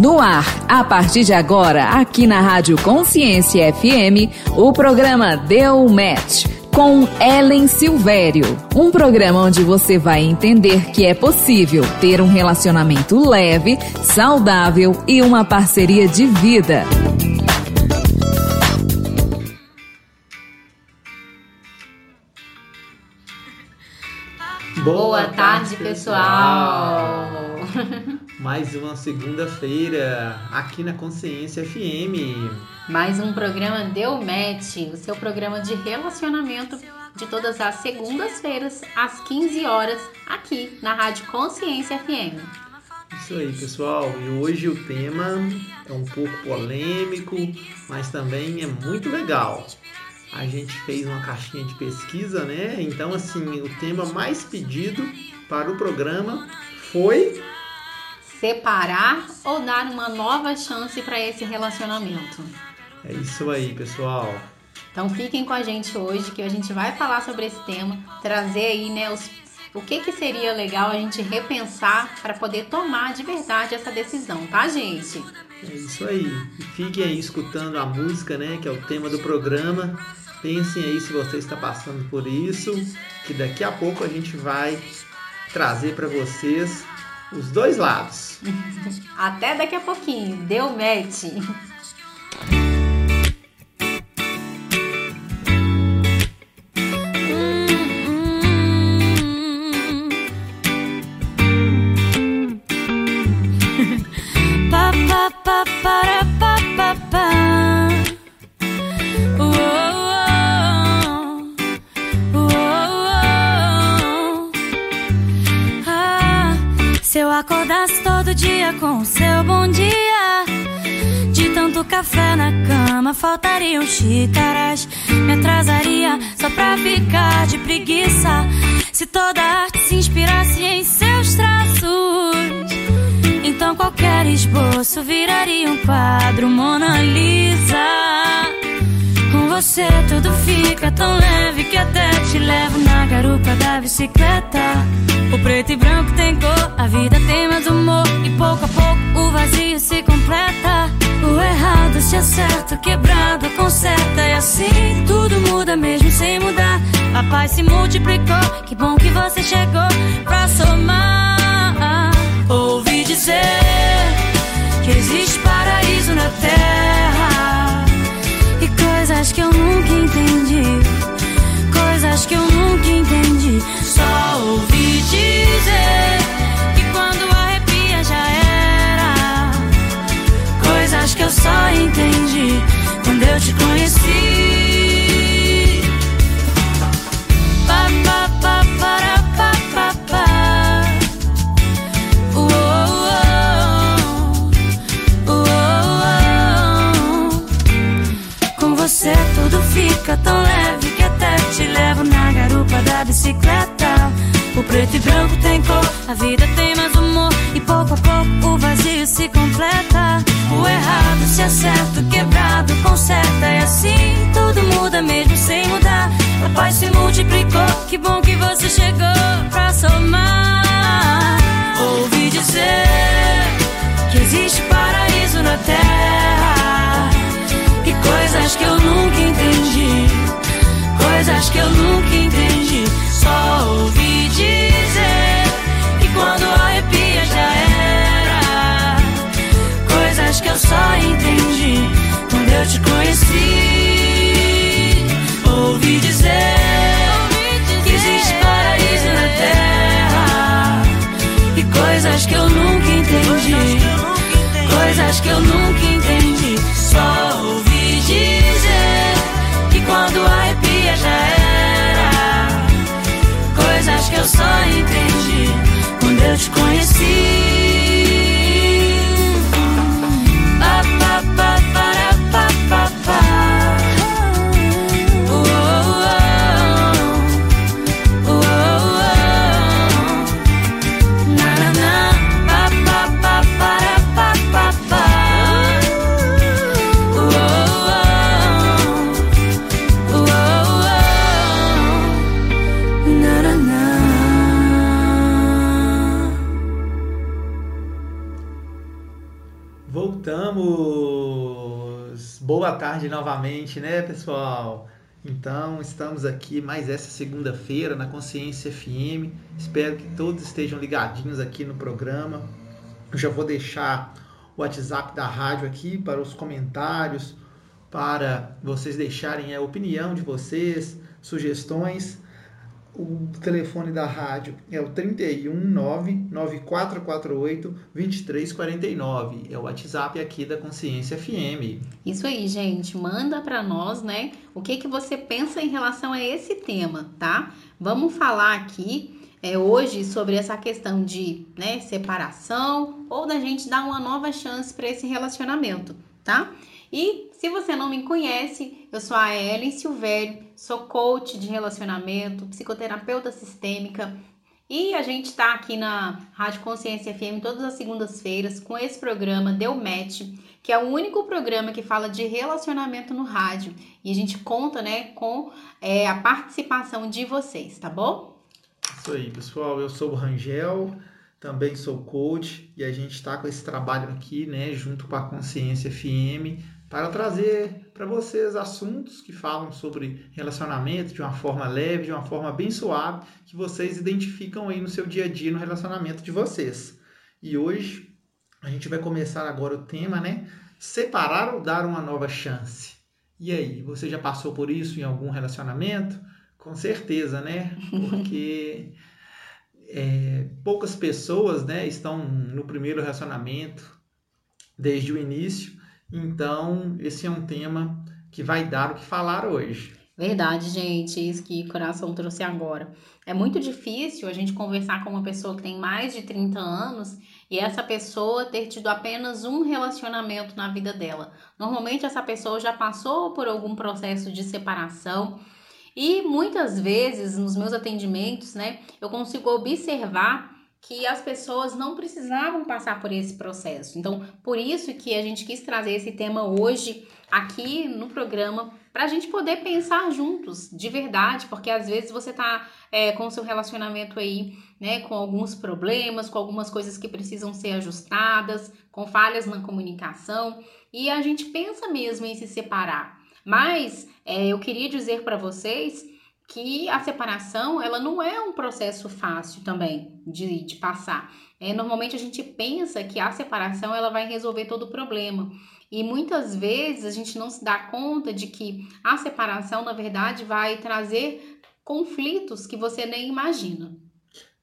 No ar, a partir de agora, aqui na Rádio Consciência FM, o programa Deu Match com Ellen Silvério. Um programa onde você vai entender que é possível ter um relacionamento leve, saudável e uma parceria de vida. Boa tarde, pessoal! Mais uma segunda-feira aqui na Consciência FM. Mais um programa Deu Match, o seu programa de relacionamento de todas as segundas-feiras, às 15 horas, aqui na Rádio Consciência FM. Isso aí, pessoal. E hoje o tema é um pouco polêmico, mas também é muito legal. A gente fez uma caixinha de pesquisa, né? Então, assim, o tema mais pedido para o programa foi separar ou dar uma nova chance para esse relacionamento. É isso aí, pessoal. Então fiquem com a gente hoje que a gente vai falar sobre esse tema, trazer aí, né, os, o que que seria legal a gente repensar para poder tomar de verdade essa decisão, tá, gente? É isso aí. E fiquem aí escutando a música, né, que é o tema do programa. Pensem aí se você está passando por isso, que daqui a pouco a gente vai trazer para vocês os dois lados. Até daqui a pouquinho. Deu match. Acordasse todo dia com o seu bom dia. De tanto café na cama, faltariam xícaras. Me atrasaria só pra ficar de preguiça. Se toda arte se inspirasse em seus traços, então qualquer esboço viraria um quadro Mona Lisa você tudo fica tão leve que até te levo na garupa da bicicleta. O preto e branco tem cor, a vida tem mais humor. E pouco a pouco o vazio se completa. O errado se acerta, quebrado conserta. E assim tudo muda mesmo sem mudar. A paz se multiplicou, que bom que você chegou pra somar. Ouvi dizer que existe paraíso na terra coisas que eu nunca entendi. Coisas que eu nunca entendi. Só ouvi dizer que quando arrepia já era. Coisas que eu só entendi quando eu te conheci. Fica tão leve que até te levo na garupa da bicicleta. O preto e branco tem cor, a vida tem mais humor. E pouco a pouco o vazio se completa. O errado se acerta, o quebrado conserta. E assim tudo muda mesmo sem mudar. A paz se multiplicou, que bom que você chegou pra somar. Ouvi dizer que existe paraíso na terra. E coisas que eu nunca entendi. Coisas que eu nunca entendi. Só ouvi dizer que quando arrepia já era. Coisas que eu só entendi quando eu te conheci. Ouvi dizer que existe paraíso na terra. E coisas que eu nunca entendi. Coisas que eu nunca entendi. Quando tarde novamente, né, pessoal? Então, estamos aqui mais essa segunda-feira na Consciência FM. Espero que todos estejam ligadinhos aqui no programa. Eu já vou deixar o WhatsApp da rádio aqui para os comentários, para vocês deixarem a opinião de vocês, sugestões. O telefone da rádio é o 319 9448 2349. É o WhatsApp aqui da Consciência FM. Isso aí, gente. Manda para nós, né? O que que você pensa em relação a esse tema, tá? Vamos falar aqui é, hoje sobre essa questão de né, separação ou da gente dar uma nova chance para esse relacionamento, tá? E se você não me conhece, eu sou a Ellen Silvério, sou coach de relacionamento, psicoterapeuta sistêmica e a gente está aqui na Rádio Consciência FM todas as segundas-feiras com esse programa Deu Match, que é o único programa que fala de relacionamento no rádio. E a gente conta né, com é, a participação de vocês, tá bom? Isso aí, pessoal. Eu sou o Rangel, também sou coach e a gente está com esse trabalho aqui, né, junto com a Consciência FM, para trazer para vocês assuntos que falam sobre relacionamento de uma forma leve, de uma forma bem suave, que vocês identificam aí no seu dia a dia no relacionamento de vocês. E hoje a gente vai começar agora o tema, né? Separar ou dar uma nova chance. E aí, você já passou por isso em algum relacionamento? Com certeza, né? Porque é, poucas pessoas né, estão no primeiro relacionamento desde o início então, esse é um tema que vai dar o que falar hoje. Verdade, gente, isso que o coração trouxe agora. É muito difícil a gente conversar com uma pessoa que tem mais de 30 anos e essa pessoa ter tido apenas um relacionamento na vida dela. Normalmente essa pessoa já passou por algum processo de separação e muitas vezes nos meus atendimentos, né, eu consigo observar que as pessoas não precisavam passar por esse processo. Então, por isso que a gente quis trazer esse tema hoje aqui no programa para a gente poder pensar juntos, de verdade, porque às vezes você tá é, com o seu relacionamento aí, né, com alguns problemas, com algumas coisas que precisam ser ajustadas, com falhas na comunicação, e a gente pensa mesmo em se separar. Mas é, eu queria dizer para vocês que a separação ela não é um processo fácil também de, de passar. É, normalmente a gente pensa que a separação ela vai resolver todo o problema. E muitas vezes a gente não se dá conta de que a separação, na verdade, vai trazer conflitos que você nem imagina.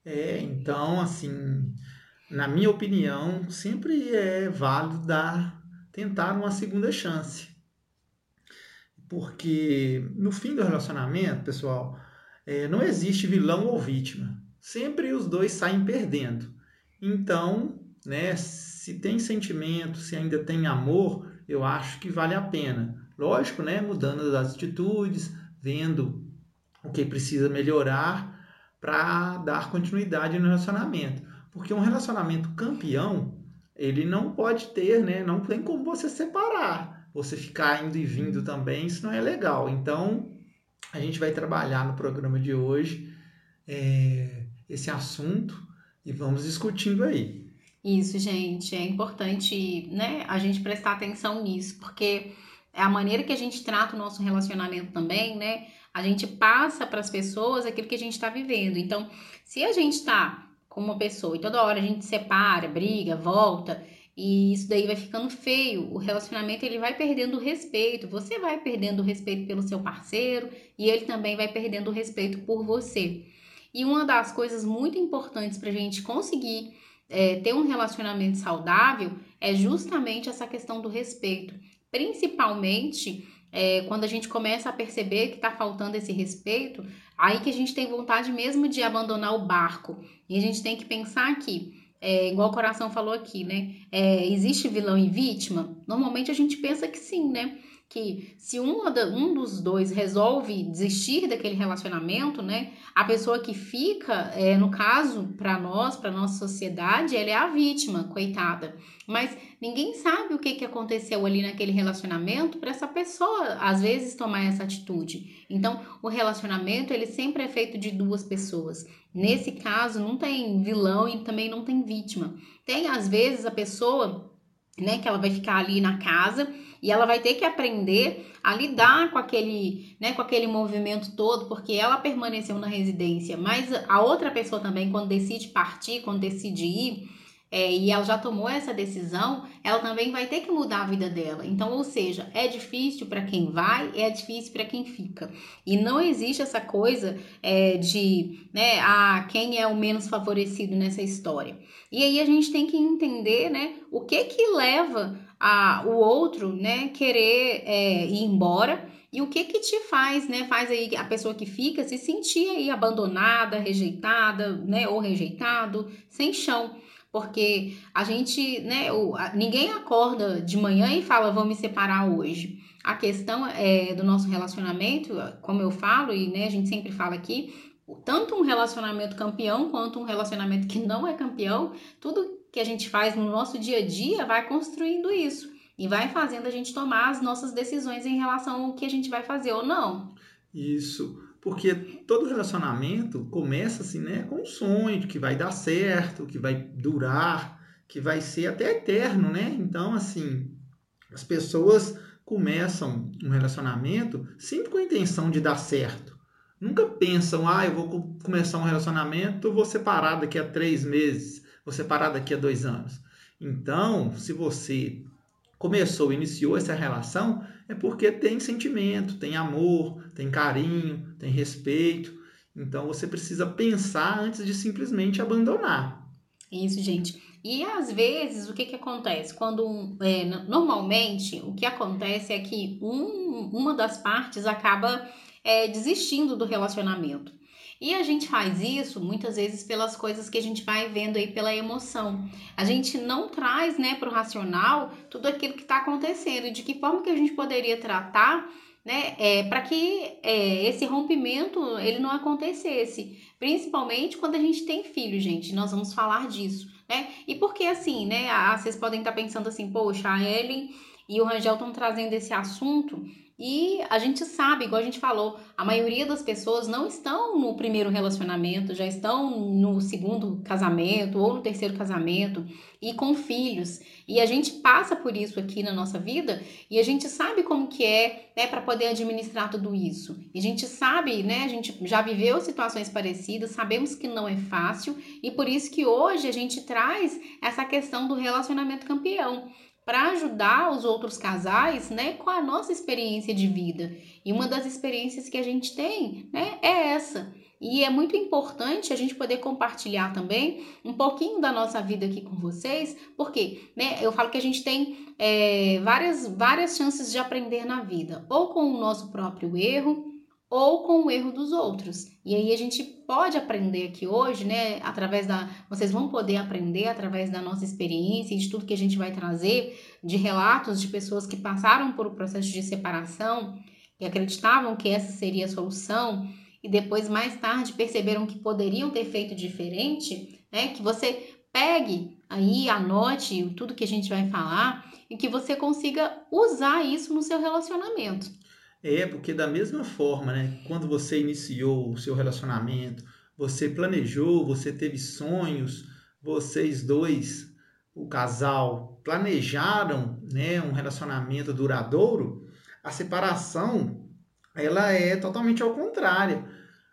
É, então, assim, na minha opinião, sempre é válido dar, tentar uma segunda chance. Porque no fim do relacionamento, pessoal, é, não existe vilão ou vítima. Sempre os dois saem perdendo. Então, né, se tem sentimento, se ainda tem amor, eu acho que vale a pena. Lógico, né, mudando as atitudes, vendo o que precisa melhorar para dar continuidade no relacionamento. Porque um relacionamento campeão, ele não pode ter, né, não tem como você separar você ficar indo e vindo também, isso não é legal. Então, a gente vai trabalhar no programa de hoje é, esse assunto e vamos discutindo aí. Isso, gente, é importante né, a gente prestar atenção nisso, porque é a maneira que a gente trata o nosso relacionamento também, né? A gente passa para as pessoas aquilo que a gente está vivendo. Então, se a gente está com uma pessoa e toda hora a gente separa, briga, volta, e isso daí vai ficando feio. O relacionamento ele vai perdendo o respeito. Você vai perdendo o respeito pelo seu parceiro e ele também vai perdendo o respeito por você. E uma das coisas muito importantes para a gente conseguir é, ter um relacionamento saudável é justamente essa questão do respeito. Principalmente é, quando a gente começa a perceber que está faltando esse respeito, aí que a gente tem vontade mesmo de abandonar o barco. E a gente tem que pensar que é, igual o coração falou aqui, né? É, existe vilão e vítima? Normalmente a gente pensa que sim, né? Que se um, um dos dois resolve desistir daquele relacionamento, né? A pessoa que fica, é, no caso, para nós, para nossa sociedade, ela é a vítima, coitada. Mas ninguém sabe o que, que aconteceu ali naquele relacionamento para essa pessoa, às vezes, tomar essa atitude. Então, o relacionamento, ele sempre é feito de duas pessoas. Nesse caso, não tem vilão e também não tem vítima. Tem, às vezes, a pessoa né? Que ela vai ficar ali na casa e ela vai ter que aprender a lidar com aquele, né, com aquele movimento todo, porque ela permaneceu na residência, mas a outra pessoa também, quando decide partir, quando decide ir, é, e ela já tomou essa decisão, ela também vai ter que mudar a vida dela. Então, ou seja, é difícil para quem vai, é difícil para quem fica. E não existe essa coisa é, de, né, a quem é o menos favorecido nessa história. E aí a gente tem que entender, né, o que que leva a, o outro, né, querer é, ir embora e o que que te faz, né, faz aí a pessoa que fica se sentir aí abandonada, rejeitada, né, ou rejeitado, sem chão. Porque a gente, né, ninguém acorda de manhã e fala, vou me separar hoje. A questão é do nosso relacionamento, como eu falo, e né, a gente sempre fala aqui, tanto um relacionamento campeão quanto um relacionamento que não é campeão, tudo que a gente faz no nosso dia a dia vai construindo isso e vai fazendo a gente tomar as nossas decisões em relação ao que a gente vai fazer ou não. Isso. Porque todo relacionamento começa assim, né, com um sonho de que vai dar certo, que vai durar, que vai ser até eterno, né? Então, assim, as pessoas começam um relacionamento sempre com a intenção de dar certo. Nunca pensam, ah, eu vou começar um relacionamento, vou separar daqui a três meses, vou separar daqui a dois anos. Então, se você começou, iniciou essa relação, é porque tem sentimento, tem amor, tem carinho, tem respeito. Então você precisa pensar antes de simplesmente abandonar. Isso, gente. E às vezes o que, que acontece? Quando é, normalmente o que acontece é que um, uma das partes acaba é, desistindo do relacionamento. E a gente faz isso muitas vezes pelas coisas que a gente vai vendo aí pela emoção. A gente não traz, né, para o racional tudo aquilo que está acontecendo, de que forma que a gente poderia tratar, né, é, para que é, esse rompimento ele não acontecesse. Principalmente quando a gente tem filho, gente. Nós vamos falar disso, né? E porque assim, né? Ah, vocês podem estar pensando assim, poxa, a Ellen e o Rangel estão trazendo esse assunto e a gente sabe, igual a gente falou, a maioria das pessoas não estão no primeiro relacionamento, já estão no segundo casamento ou no terceiro casamento e com filhos. E a gente passa por isso aqui na nossa vida e a gente sabe como que é, né, para poder administrar tudo isso. E a gente sabe, né, a gente já viveu situações parecidas, sabemos que não é fácil e por isso que hoje a gente traz essa questão do relacionamento campeão para ajudar os outros casais, né, com a nossa experiência de vida. E uma das experiências que a gente tem, né, é essa. E é muito importante a gente poder compartilhar também um pouquinho da nossa vida aqui com vocês, porque né, eu falo que a gente tem é, várias, várias chances de aprender na vida, ou com o nosso próprio erro, ou com o erro dos outros. E aí a gente pode aprender aqui hoje, né, através da vocês vão poder aprender através da nossa experiência e de tudo que a gente vai trazer, de relatos de pessoas que passaram por o um processo de separação e acreditavam que essa seria a solução e depois mais tarde perceberam que poderiam ter feito diferente, né? Que você pegue aí, anote tudo que a gente vai falar e que você consiga usar isso no seu relacionamento. É, porque da mesma forma, né, quando você iniciou o seu relacionamento, você planejou, você teve sonhos, vocês dois, o casal, planejaram, né, um relacionamento duradouro, a separação, ela é totalmente ao contrário.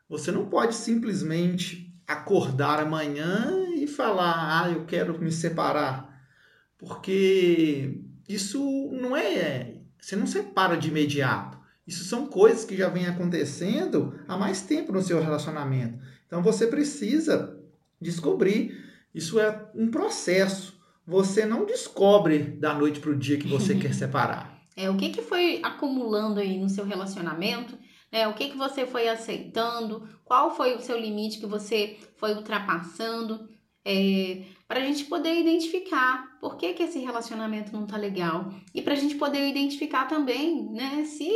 Você não pode simplesmente acordar amanhã e falar, ah, eu quero me separar, porque isso não é, você não separa de imediato. Isso são coisas que já vêm acontecendo há mais tempo no seu relacionamento. Então você precisa descobrir. Isso é um processo. Você não descobre da noite para o dia que você quer separar. É, o que, que foi acumulando aí no seu relacionamento? É, o que, que você foi aceitando? Qual foi o seu limite que você foi ultrapassando? É, para a gente poder identificar por que, que esse relacionamento não tá legal. E para a gente poder identificar também, né, se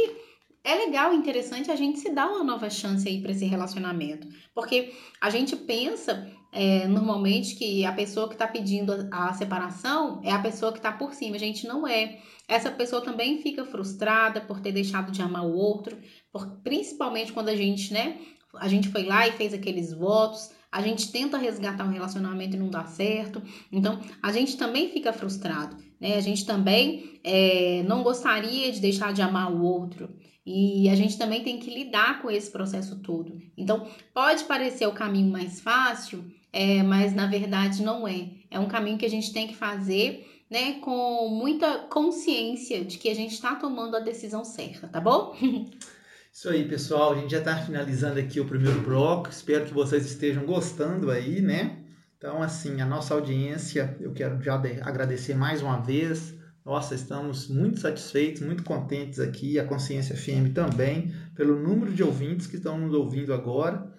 é legal, interessante a gente se dar uma nova chance aí para esse relacionamento, porque a gente pensa é, normalmente que a pessoa que está pedindo a separação é a pessoa que está por cima. A gente não é. Essa pessoa também fica frustrada por ter deixado de amar o outro, por, principalmente quando a gente, né? A gente foi lá e fez aqueles votos, a gente tenta resgatar um relacionamento e não dá certo. Então, a gente também fica frustrado, né? A gente também é, não gostaria de deixar de amar o outro. E a gente também tem que lidar com esse processo todo. Então, pode parecer o caminho mais fácil, é, mas na verdade não é. É um caminho que a gente tem que fazer né, com muita consciência de que a gente está tomando a decisão certa, tá bom? Isso aí, pessoal. A gente já está finalizando aqui o primeiro bloco. Espero que vocês estejam gostando aí, né? Então, assim, a nossa audiência, eu quero já agradecer mais uma vez. Nossa, estamos muito satisfeitos, muito contentes aqui, a Consciência FM também, pelo número de ouvintes que estão nos ouvindo agora.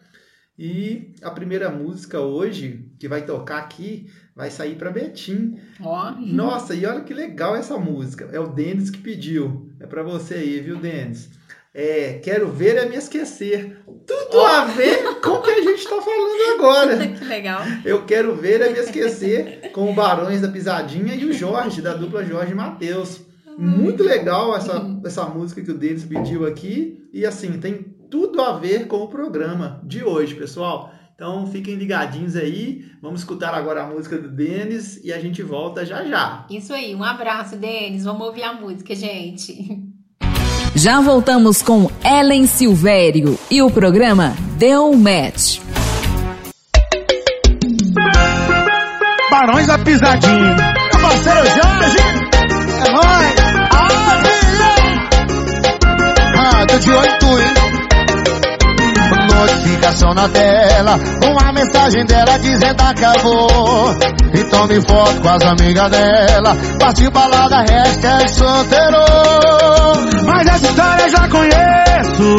E a primeira música hoje, que vai tocar aqui, vai sair para Betim. Oh. Nossa, e olha que legal essa música. É o Denis que pediu. É para você aí, viu, Denis? É, quero ver é me esquecer. Tudo oh. a ver com o que a gente está falando agora. que legal. Eu quero ver é me esquecer com o Barões da Pisadinha e o Jorge, da dupla Jorge Matheus. Muito legal essa, essa música que o Denis pediu aqui. E assim, tem tudo a ver com o programa de hoje, pessoal. Então fiquem ligadinhos aí. Vamos escutar agora a música do Denis e a gente volta já já. Isso aí, um abraço, Denis. Vamos ouvir a música, gente. Já voltamos com Ellen Silvério e o programa Deu Match. Barões da Pisadinha. Parceiro Jorge. É nóis. Ah, ah, tô de tu, hein? notificação na tela Uma mensagem dela dizendo acabou E tome foto com as amigas dela Partiu balada, hashtag solteiro Mas essa história já conheço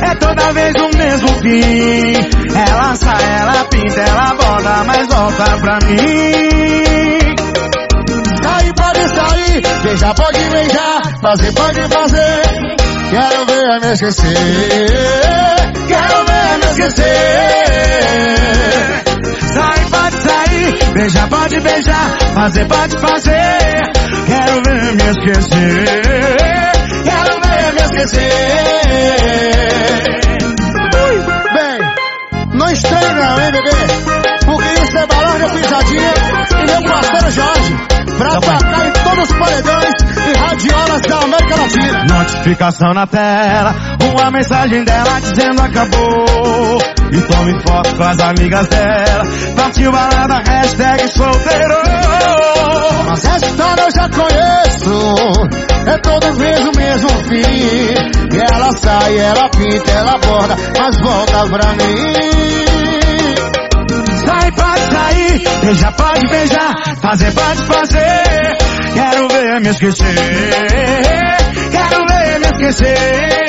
É toda vez o mesmo fim Ela sai, ela pinta, ela volta Mas volta pra mim Sair pode sair, beijar pode beijar Fazer pode fazer Quero ver me esquecer Quero ver me esquecer. Sai, pode sair, beijar, pode beijar, fazer, pode fazer. Quero ver me esquecer. Bem, não estranho não, hein, bebê? Porque isso é balão de pisadinha e meu parceiro Jorge. Pra tá tocar em todos os paredões e radiolas da América Latina. Notificação na tela, uma mensagem dela dizendo acabou. E tome foto com as amigas dela. Partiu balada, hashtag solteiro. Mas essa história eu já conheço. É toda vez o mesmo fim. E ela sai, ela pinta, ela borda, mas volta pra mim. Sai, pode sair, beijar, pode beijar, fazer, pode fazer. Quero ver me esquecer, quero ver me esquecer.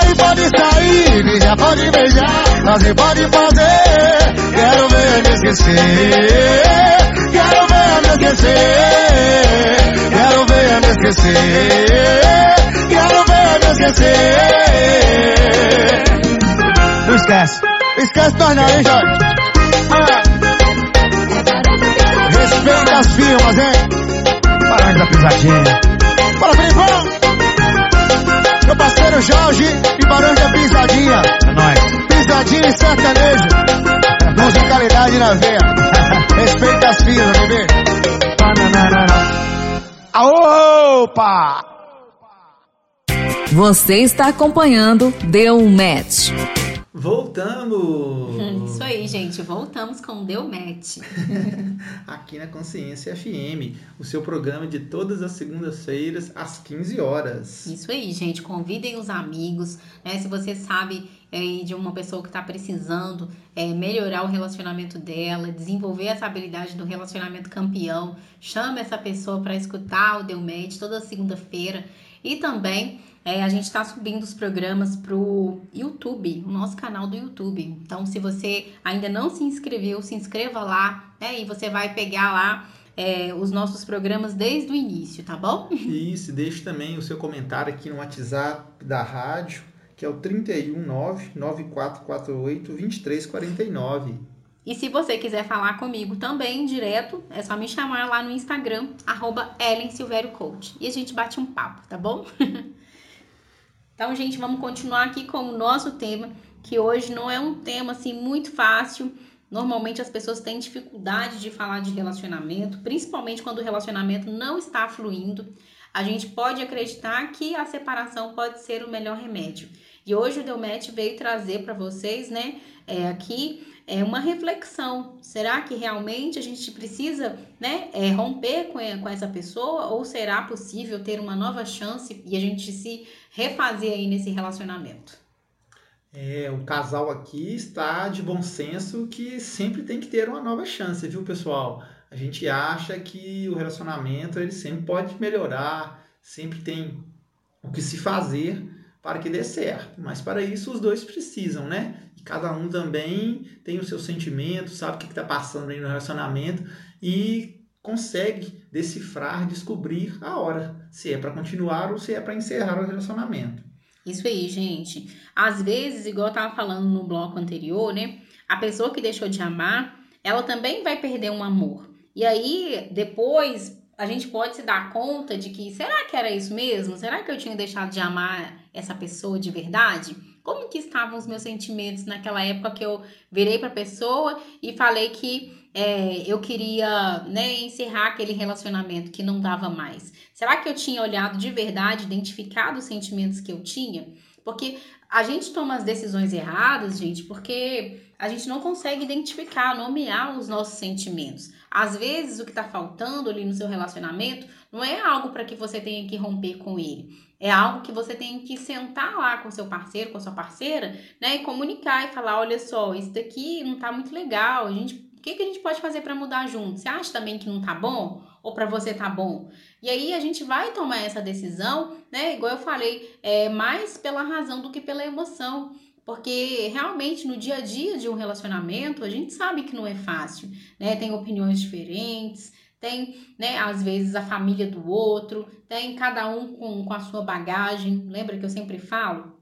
Sai, pode sair, beijar, pode beijar, fazer, pode fazer. Quero ver me esquecer, quero ver me esquecer. Quero ver me esquecer, quero ver me esquecer. Não esquece. Esquece nós não, hein, Jorge? Respeita as firmas, hein? Barões da pisadinha. Bora, Filipão! Meu parceiro Jorge e da Pisadinha. É nóis. Pisadinha e sertanejo. Musicalidade na veia. Respeita as firmas, bebê. Opa! Você está acompanhando Deu um Match. Voltamos! Isso aí, gente. Voltamos com Deu Match. Aqui na Consciência FM, o seu programa de todas as segundas-feiras, às 15 horas. Isso aí, gente. Convidem os amigos. Né? Se você sabe é, de uma pessoa que está precisando é, melhorar o relacionamento dela, desenvolver essa habilidade do relacionamento campeão, chame essa pessoa para escutar o Deu Match toda segunda-feira. E também é, a gente está subindo os programas para o YouTube, o nosso canal do YouTube. Então, se você ainda não se inscreveu, se inscreva lá, né? E você vai pegar lá é, os nossos programas desde o início, tá bom? Isso, deixe também o seu comentário aqui no WhatsApp da rádio, que é o 319-9448-2349. E se você quiser falar comigo também direto, é só me chamar lá no Instagram, arroba Ellen Silvério Coach. E a gente bate um papo, tá bom? Então, gente, vamos continuar aqui com o nosso tema, que hoje não é um tema assim muito fácil. Normalmente as pessoas têm dificuldade de falar de relacionamento, principalmente quando o relacionamento não está fluindo. A gente pode acreditar que a separação pode ser o melhor remédio. E hoje o Delmet veio trazer para vocês, né, é, aqui é uma reflexão. Será que realmente a gente precisa né, é, romper com, com essa pessoa? Ou será possível ter uma nova chance e a gente se refazer aí nesse relacionamento? É, o casal aqui está de bom senso que sempre tem que ter uma nova chance, viu, pessoal? A gente acha que o relacionamento ele sempre pode melhorar, sempre tem o que se fazer para que dê certo. Mas para isso os dois precisam, né? E cada um também tem o seu sentimento, sabe o que está passando aí no relacionamento e consegue decifrar, descobrir a hora, se é para continuar ou se é para encerrar o relacionamento. Isso aí, gente. Às vezes, igual eu tava falando no bloco anterior, né? A pessoa que deixou de amar, ela também vai perder um amor. E aí, depois, a gente pode se dar conta de que será que era isso mesmo? Será que eu tinha deixado de amar essa pessoa de verdade? Como que estavam os meus sentimentos naquela época que eu virei para a pessoa e falei que é, eu queria né, encerrar aquele relacionamento que não dava mais? Será que eu tinha olhado de verdade, identificado os sentimentos que eu tinha? Porque a gente toma as decisões erradas, gente, porque a gente não consegue identificar, nomear os nossos sentimentos. Às vezes, o que está faltando ali no seu relacionamento não é algo para que você tenha que romper com ele. É algo que você tem que sentar lá com seu parceiro, com sua parceira, né, e comunicar e falar, olha só, isso daqui não tá muito legal. A gente, o que, que a gente pode fazer para mudar junto? Você acha também que não tá bom? Ou para você tá bom? E aí a gente vai tomar essa decisão, né? Igual eu falei, é mais pela razão do que pela emoção. Porque realmente no dia a dia de um relacionamento, a gente sabe que não é fácil, né? Tem opiniões diferentes, tem, né, às vezes a família do outro, tem cada um com, com a sua bagagem. Lembra que eu sempre falo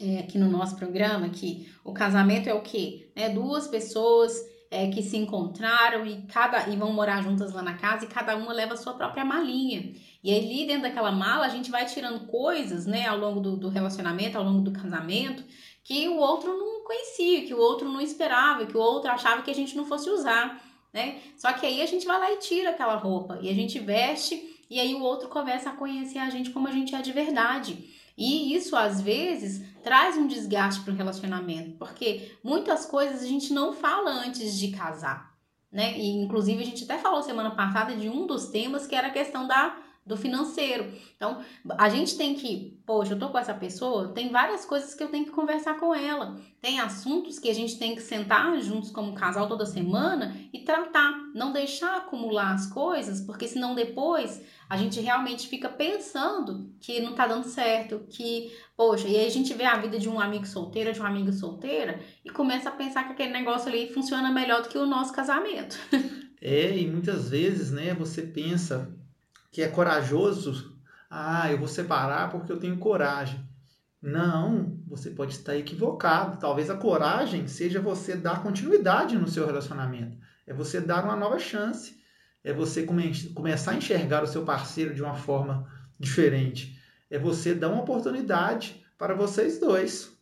é, aqui no nosso programa que o casamento é o quê? É duas pessoas é, que se encontraram e cada e vão morar juntas lá na casa e cada uma leva a sua própria malinha. E ali dentro daquela mala a gente vai tirando coisas, né, ao longo do, do relacionamento, ao longo do casamento, que o outro não conhecia, que o outro não esperava, que o outro achava que a gente não fosse usar né? Só que aí a gente vai lá e tira aquela roupa e a gente veste e aí o outro começa a conhecer a gente como a gente é de verdade. E isso às vezes traz um desgaste para o relacionamento, porque muitas coisas a gente não fala antes de casar, né? E inclusive a gente até falou semana passada de um dos temas que era a questão da do financeiro. Então, a gente tem que, poxa, eu tô com essa pessoa, tem várias coisas que eu tenho que conversar com ela. Tem assuntos que a gente tem que sentar juntos como casal toda semana e tratar, não deixar acumular as coisas, porque senão depois a gente realmente fica pensando que não tá dando certo, que, poxa, e aí a gente vê a vida de um amigo solteiro, de uma amiga solteira e começa a pensar que aquele negócio ali funciona melhor do que o nosso casamento. É, e muitas vezes, né, você pensa, que é corajoso, ah, eu vou separar porque eu tenho coragem. Não, você pode estar equivocado. Talvez a coragem seja você dar continuidade no seu relacionamento. É você dar uma nova chance. É você come começar a enxergar o seu parceiro de uma forma diferente. É você dar uma oportunidade para vocês dois.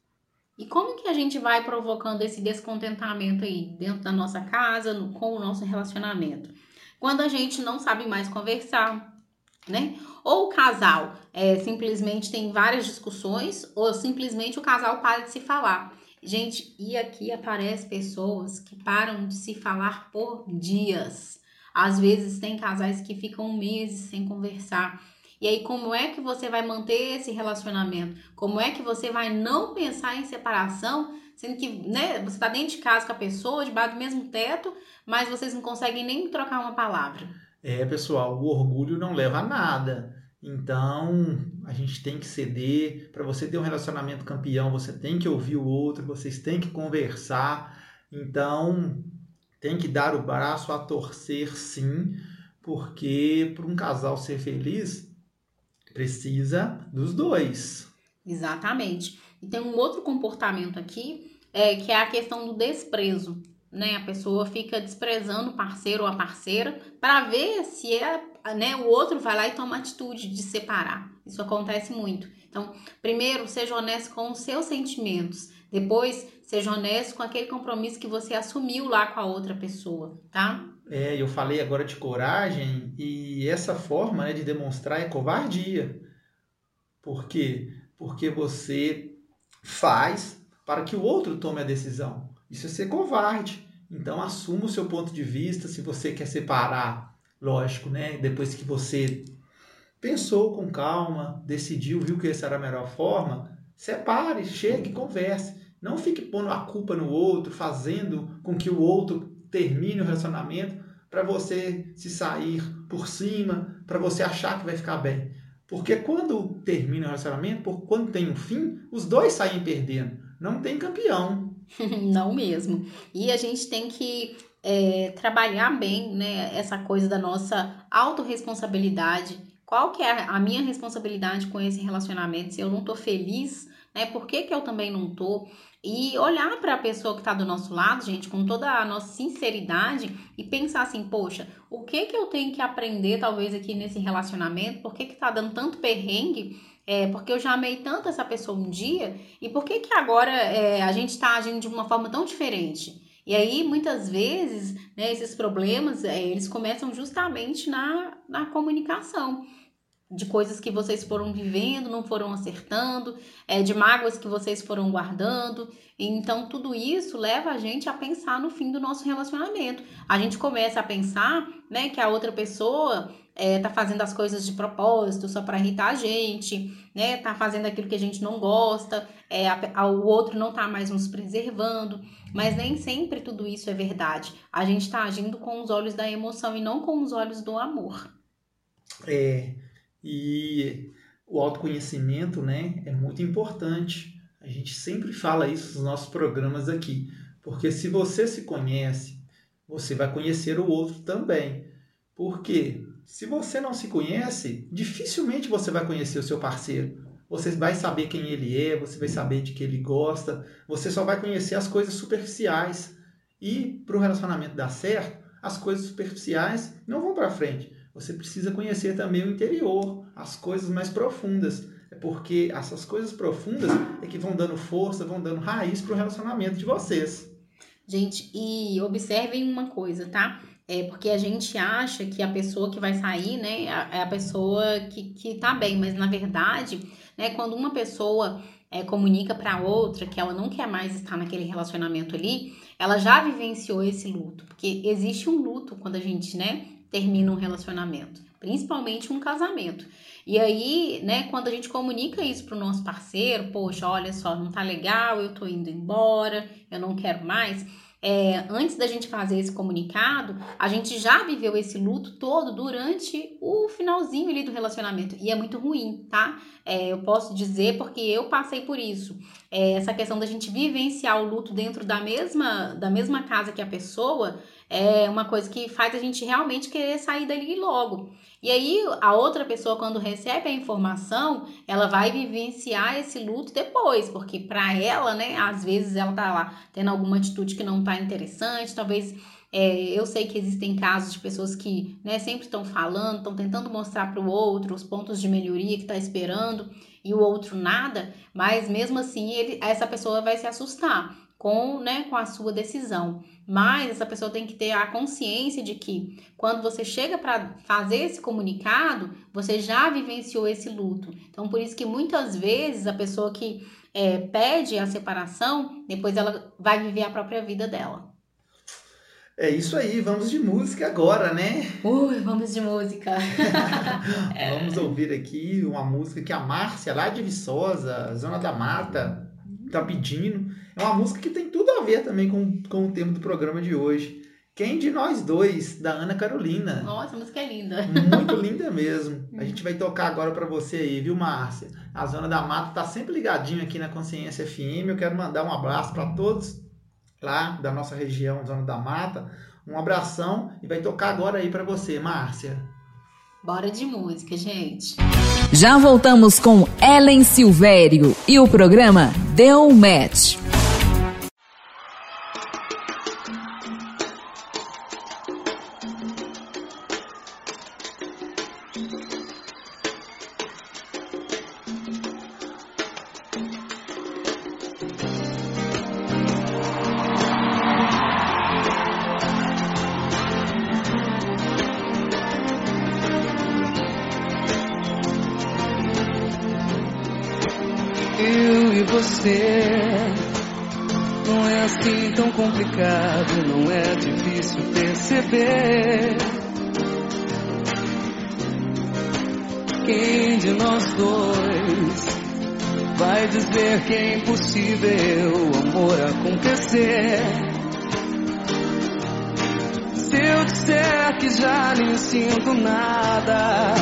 E como que a gente vai provocando esse descontentamento aí dentro da nossa casa, no, com o nosso relacionamento? Quando a gente não sabe mais conversar, né? Ou o casal é, simplesmente tem várias discussões, ou simplesmente o casal para de se falar. Gente, e aqui aparecem pessoas que param de se falar por dias. Às vezes tem casais que ficam meses sem conversar. E aí, como é que você vai manter esse relacionamento? Como é que você vai não pensar em separação, sendo que né, você está dentro de casa com a pessoa, debaixo do mesmo teto, mas vocês não conseguem nem trocar uma palavra? É, pessoal, o orgulho não leva a nada. Então, a gente tem que ceder. Para você ter um relacionamento campeão, você tem que ouvir o outro, vocês têm que conversar. Então, tem que dar o braço a torcer, sim, porque para um casal ser feliz, precisa dos dois. Exatamente. E tem um outro comportamento aqui, é, que é a questão do desprezo né? A pessoa fica desprezando o parceiro ou a parceira para ver se é, né, o outro vai lá e toma atitude de separar. Isso acontece muito. Então, primeiro, seja honesto com os seus sentimentos. Depois, seja honesto com aquele compromisso que você assumiu lá com a outra pessoa, tá? É, eu falei agora de coragem e essa forma né, de demonstrar é covardia. Por quê? Porque você faz para que o outro tome a decisão. Isso é ser covarde. Então assuma o seu ponto de vista, se você quer separar, lógico, né? Depois que você pensou com calma, decidiu, viu que essa era a melhor forma, separe, chegue, converse. Não fique pondo a culpa no outro, fazendo com que o outro termine o relacionamento para você se sair por cima, para você achar que vai ficar bem. Porque quando termina o relacionamento, quando tem um fim, os dois saem perdendo. Não tem campeão. Não mesmo. E a gente tem que é, trabalhar bem né, essa coisa da nossa autorresponsabilidade. Qual que é a minha responsabilidade com esse relacionamento? Se eu não tô feliz, né? Por que, que eu também não tô? E olhar para a pessoa que está do nosso lado, gente, com toda a nossa sinceridade e pensar assim, poxa, o que que eu tenho que aprender talvez aqui nesse relacionamento? Por que que tá dando tanto perrengue? É, porque eu já amei tanto essa pessoa um dia e por que que agora é, a gente está agindo de uma forma tão diferente? E aí, muitas vezes, né, esses problemas, é, eles começam justamente na, na comunicação de coisas que vocês foram vivendo, não foram acertando, é, de mágoas que vocês foram guardando. Então, tudo isso leva a gente a pensar no fim do nosso relacionamento. A gente começa a pensar né, que a outra pessoa é, tá fazendo as coisas de propósito só para irritar a gente, né? Tá fazendo aquilo que a gente não gosta, é, a, a, o outro não tá mais nos preservando. Mas nem sempre tudo isso é verdade. A gente tá agindo com os olhos da emoção e não com os olhos do amor. É. E o autoconhecimento, né, é muito importante. A gente sempre fala isso nos nossos programas aqui, porque se você se conhece, você vai conhecer o outro também. Porque se você não se conhece, dificilmente você vai conhecer o seu parceiro. Você vai saber quem ele é, você vai saber de que ele gosta, você só vai conhecer as coisas superficiais. E para o relacionamento dar certo, as coisas superficiais não vão para frente você precisa conhecer também o interior, as coisas mais profundas. É porque essas coisas profundas é que vão dando força, vão dando raiz para o relacionamento de vocês. Gente, e observem uma coisa, tá? É porque a gente acha que a pessoa que vai sair, né, é a pessoa que, que tá bem, mas na verdade, né, quando uma pessoa é, comunica para outra que ela não quer mais estar naquele relacionamento ali, ela já vivenciou esse luto, porque existe um luto quando a gente, né, termina um relacionamento, principalmente um casamento. E aí, né, quando a gente comunica isso pro nosso parceiro, poxa, olha só, não tá legal, eu tô indo embora, eu não quero mais é, antes da gente fazer esse comunicado, a gente já viveu esse luto todo durante o finalzinho ali do relacionamento. E é muito ruim, tá? É, eu posso dizer porque eu passei por isso. É, essa questão da gente vivenciar o luto dentro da mesma, da mesma casa que a pessoa é uma coisa que faz a gente realmente querer sair dali logo. E aí a outra pessoa quando recebe a informação, ela vai vivenciar esse luto depois, porque para ela, né, às vezes ela tá lá tendo alguma atitude que não tá interessante, talvez é, eu sei que existem casos de pessoas que né, sempre estão falando, estão tentando mostrar para o outro os pontos de melhoria que está esperando e o outro nada, mas mesmo assim ele, essa pessoa vai se assustar com, né, com a sua decisão. Mas essa pessoa tem que ter a consciência de que quando você chega para fazer esse comunicado, você já vivenciou esse luto. Então, por isso que muitas vezes a pessoa que é, pede a separação, depois ela vai viver a própria vida dela. É isso aí, vamos de música agora, né? Ui, vamos de música. vamos ouvir aqui uma música que a Márcia, lá de Viçosa, Zona da Mata, tá pedindo. É uma música que tem tudo a ver também com, com o tema do programa de hoje. Quem de nós dois, da Ana Carolina. Nossa, a música é linda. Muito linda mesmo. A gente vai tocar agora para você aí, viu, Márcia? A Zona da Mata tá sempre ligadinho aqui na Consciência FM. Eu quero mandar um abraço para todos lá da nossa região, Zona da Mata. Um abração e vai tocar agora aí para você, Márcia. Bora de música, gente. Já voltamos com Ellen Silvério e o programa Deu Match. Não é assim tão complicado, não é difícil perceber. Quem de nós dois vai dizer que é impossível o amor acontecer? Se eu disser que já nem sinto nada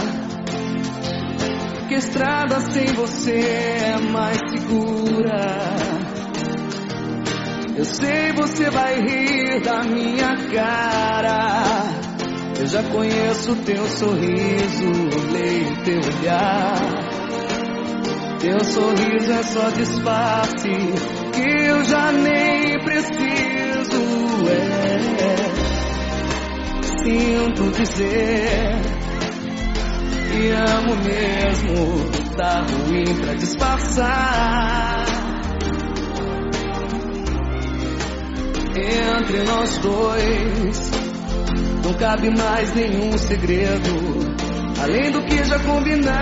que estrada sem você é mais Eu sei você vai rir da minha cara. Eu já conheço teu sorriso, leio teu olhar. Teu sorriso é só disfarce que eu já nem preciso. É, sinto dizer te amo mesmo, tá ruim pra disfarçar. Entre nós dois, não cabe mais nenhum segredo, além do que já combinamos.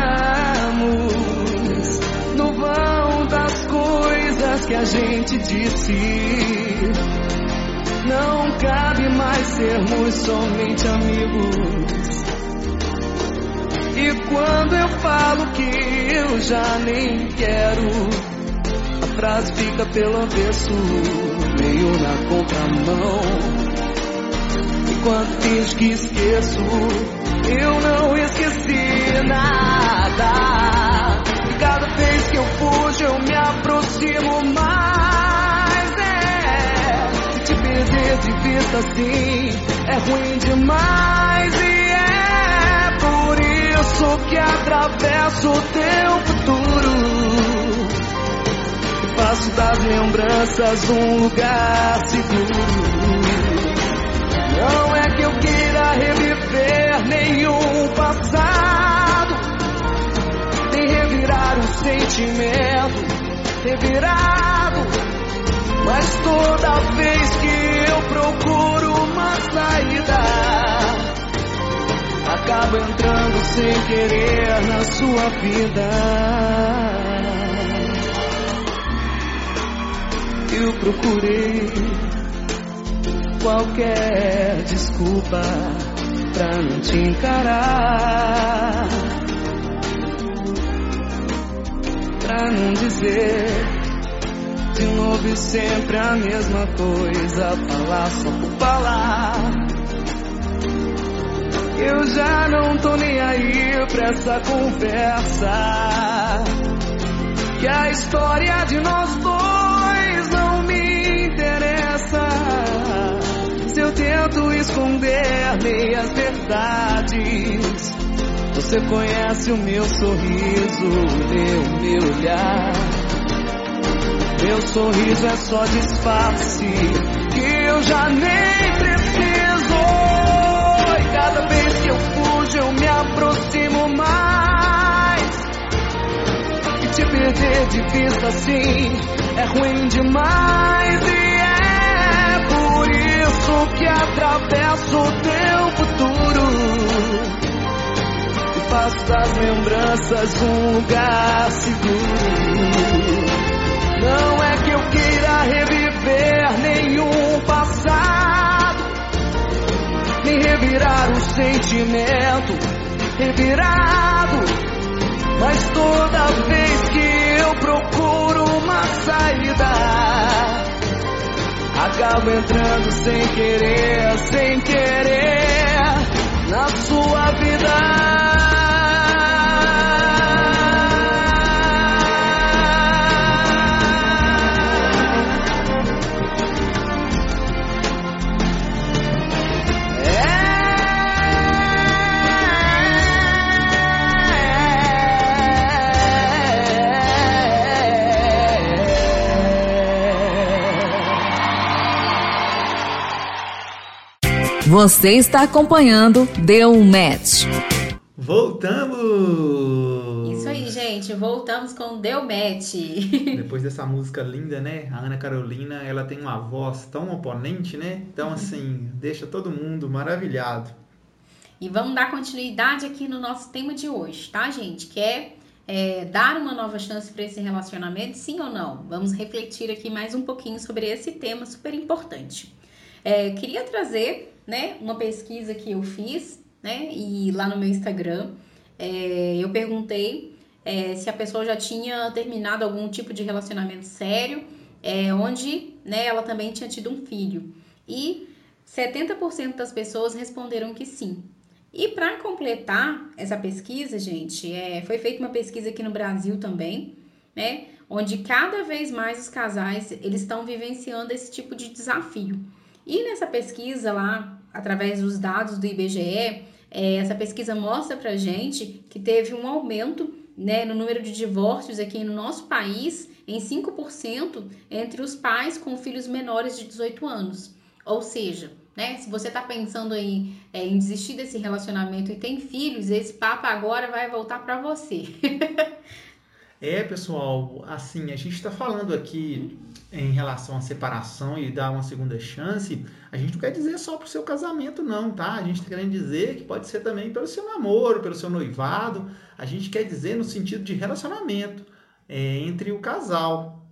No vão das coisas que a gente disse, não cabe mais sermos somente amigos. E quando eu falo que eu já nem quero, a frase fica pelo avesso, meio na contramão. E quando finge que esqueço, eu não esqueci nada. E cada vez que eu fujo, eu me aproximo mais. É, te perder de vista assim é ruim demais. Isso que atravessa o teu futuro. Faço das lembranças um lugar seguro. Não é que eu queira reviver nenhum passado, nem revirar um sentimento revirado. Mas toda vez que eu procuro uma saída acaba entrando sem querer na sua vida. Eu procurei qualquer desculpa pra não te encarar. Pra não dizer de novo e sempre a mesma coisa, falar só por falar. Eu já não tô nem aí pra essa conversa. Que a história de nós dois não me interessa. Se eu tento esconder meias verdades, você conhece o meu sorriso, meu, meu olhar. Meu sorriso é só disfarce que eu já nem preciso cada vez eu fujo eu me aproximo mais. E te perder de vista assim é ruim demais. E é por isso que atravesso o teu futuro. E faço das lembranças um lugar seguro. Não é que eu queira reviver nenhum passado sentimento revirado. Mas toda vez que eu procuro uma saída, acabo entrando sem querer, sem querer na sua vida. Você está acompanhando Deu um Match. Voltamos! Isso aí, gente. Voltamos com Deu Match. Depois dessa música linda, né? A Ana Carolina, ela tem uma voz tão oponente, né? Então, assim, deixa todo mundo maravilhado. E vamos dar continuidade aqui no nosso tema de hoje, tá, gente? Que é, é, dar uma nova chance para esse relacionamento, sim ou não? Vamos refletir aqui mais um pouquinho sobre esse tema super importante. É, queria trazer né, uma pesquisa que eu fiz, né, e lá no meu Instagram, é, eu perguntei é, se a pessoa já tinha terminado algum tipo de relacionamento sério, é, onde né, ela também tinha tido um filho. E 70% das pessoas responderam que sim. E para completar essa pesquisa, gente, é, foi feita uma pesquisa aqui no Brasil também, né? Onde cada vez mais os casais eles estão vivenciando esse tipo de desafio. E nessa pesquisa lá, através dos dados do IBGE, é, essa pesquisa mostra para gente que teve um aumento né, no número de divórcios aqui no nosso país em 5% entre os pais com filhos menores de 18 anos. Ou seja, né? Se você está pensando em, é, em desistir desse relacionamento e tem filhos, esse papo agora vai voltar para você. é, pessoal, assim, a gente está falando aqui em relação à separação e dar uma segunda chance, a gente não quer dizer só para o seu casamento, não, tá? A gente está querendo dizer que pode ser também pelo seu namoro, pelo seu noivado. A gente quer dizer no sentido de relacionamento é, entre o casal.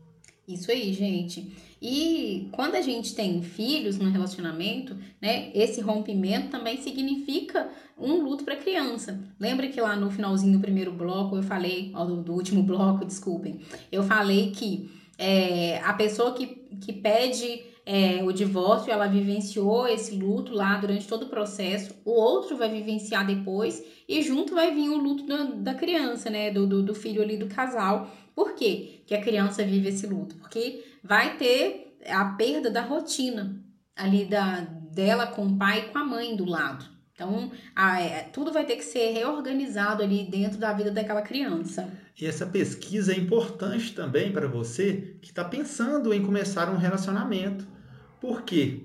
Isso aí, gente. E quando a gente tem filhos no relacionamento, né, esse rompimento também significa um luto para a criança. Lembra que lá no finalzinho do primeiro bloco eu falei, ó, do, do último bloco, desculpem, eu falei que é, a pessoa que, que pede é, o divórcio, ela vivenciou esse luto lá durante todo o processo, o outro vai vivenciar depois e junto vai vir o luto da, da criança, né, do, do, do filho ali do casal. Por quê que a criança vive esse luto? Porque vai ter a perda da rotina ali da, dela com o pai e com a mãe do lado. Então, a, é, tudo vai ter que ser reorganizado ali dentro da vida daquela criança. E essa pesquisa é importante também para você que está pensando em começar um relacionamento. Por quê?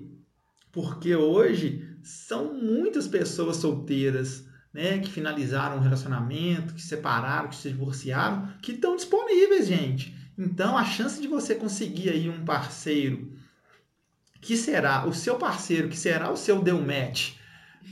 Porque hoje são muitas pessoas solteiras né, que finalizaram um relacionamento, que separaram, que se divorciaram, que estão disponíveis, gente. Então, a chance de você conseguir aí um parceiro que será o seu parceiro, que será o seu deu match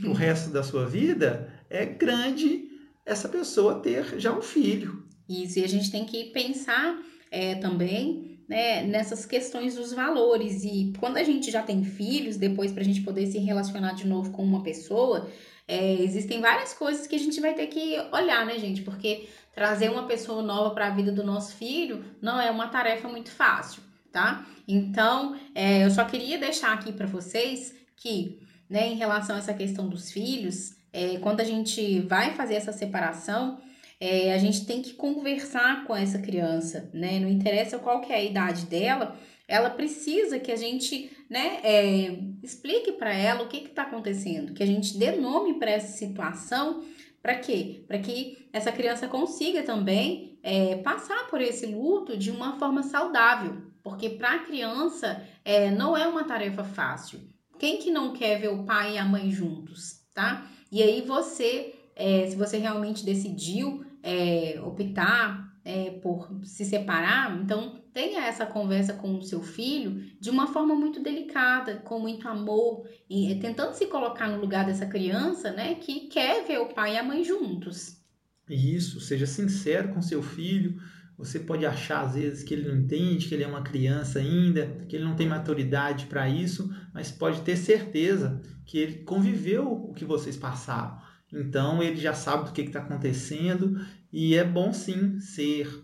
o resto da sua vida, é grande essa pessoa ter já um filho. Isso, e a gente tem que pensar é, também né, nessas questões dos valores. E quando a gente já tem filhos, depois para a gente poder se relacionar de novo com uma pessoa, é, existem várias coisas que a gente vai ter que olhar, né, gente? Porque trazer uma pessoa nova para a vida do nosso filho não é uma tarefa muito fácil, tá? Então, é, eu só queria deixar aqui para vocês que, né, em relação a essa questão dos filhos, é, quando a gente vai fazer essa separação, é, a gente tem que conversar com essa criança, né? Não interessa qual que é a idade dela, ela precisa que a gente né, é, explique para ela o que está acontecendo, que a gente dê nome para essa situação para quê? Para que essa criança consiga também é, passar por esse luto de uma forma saudável, porque para a criança é, não é uma tarefa fácil. Quem que não quer ver o pai e a mãe juntos, tá? E aí você, é, se você realmente decidiu é, optar é, por se separar, então tenha essa conversa com o seu filho de uma forma muito delicada, com muito amor, e é, tentando se colocar no lugar dessa criança, né, que quer ver o pai e a mãe juntos. Isso, seja sincero com seu filho. Você pode achar às vezes que ele não entende, que ele é uma criança ainda, que ele não tem maturidade para isso, mas pode ter certeza que ele conviveu o que vocês passaram. Então ele já sabe do que está acontecendo e é bom sim ser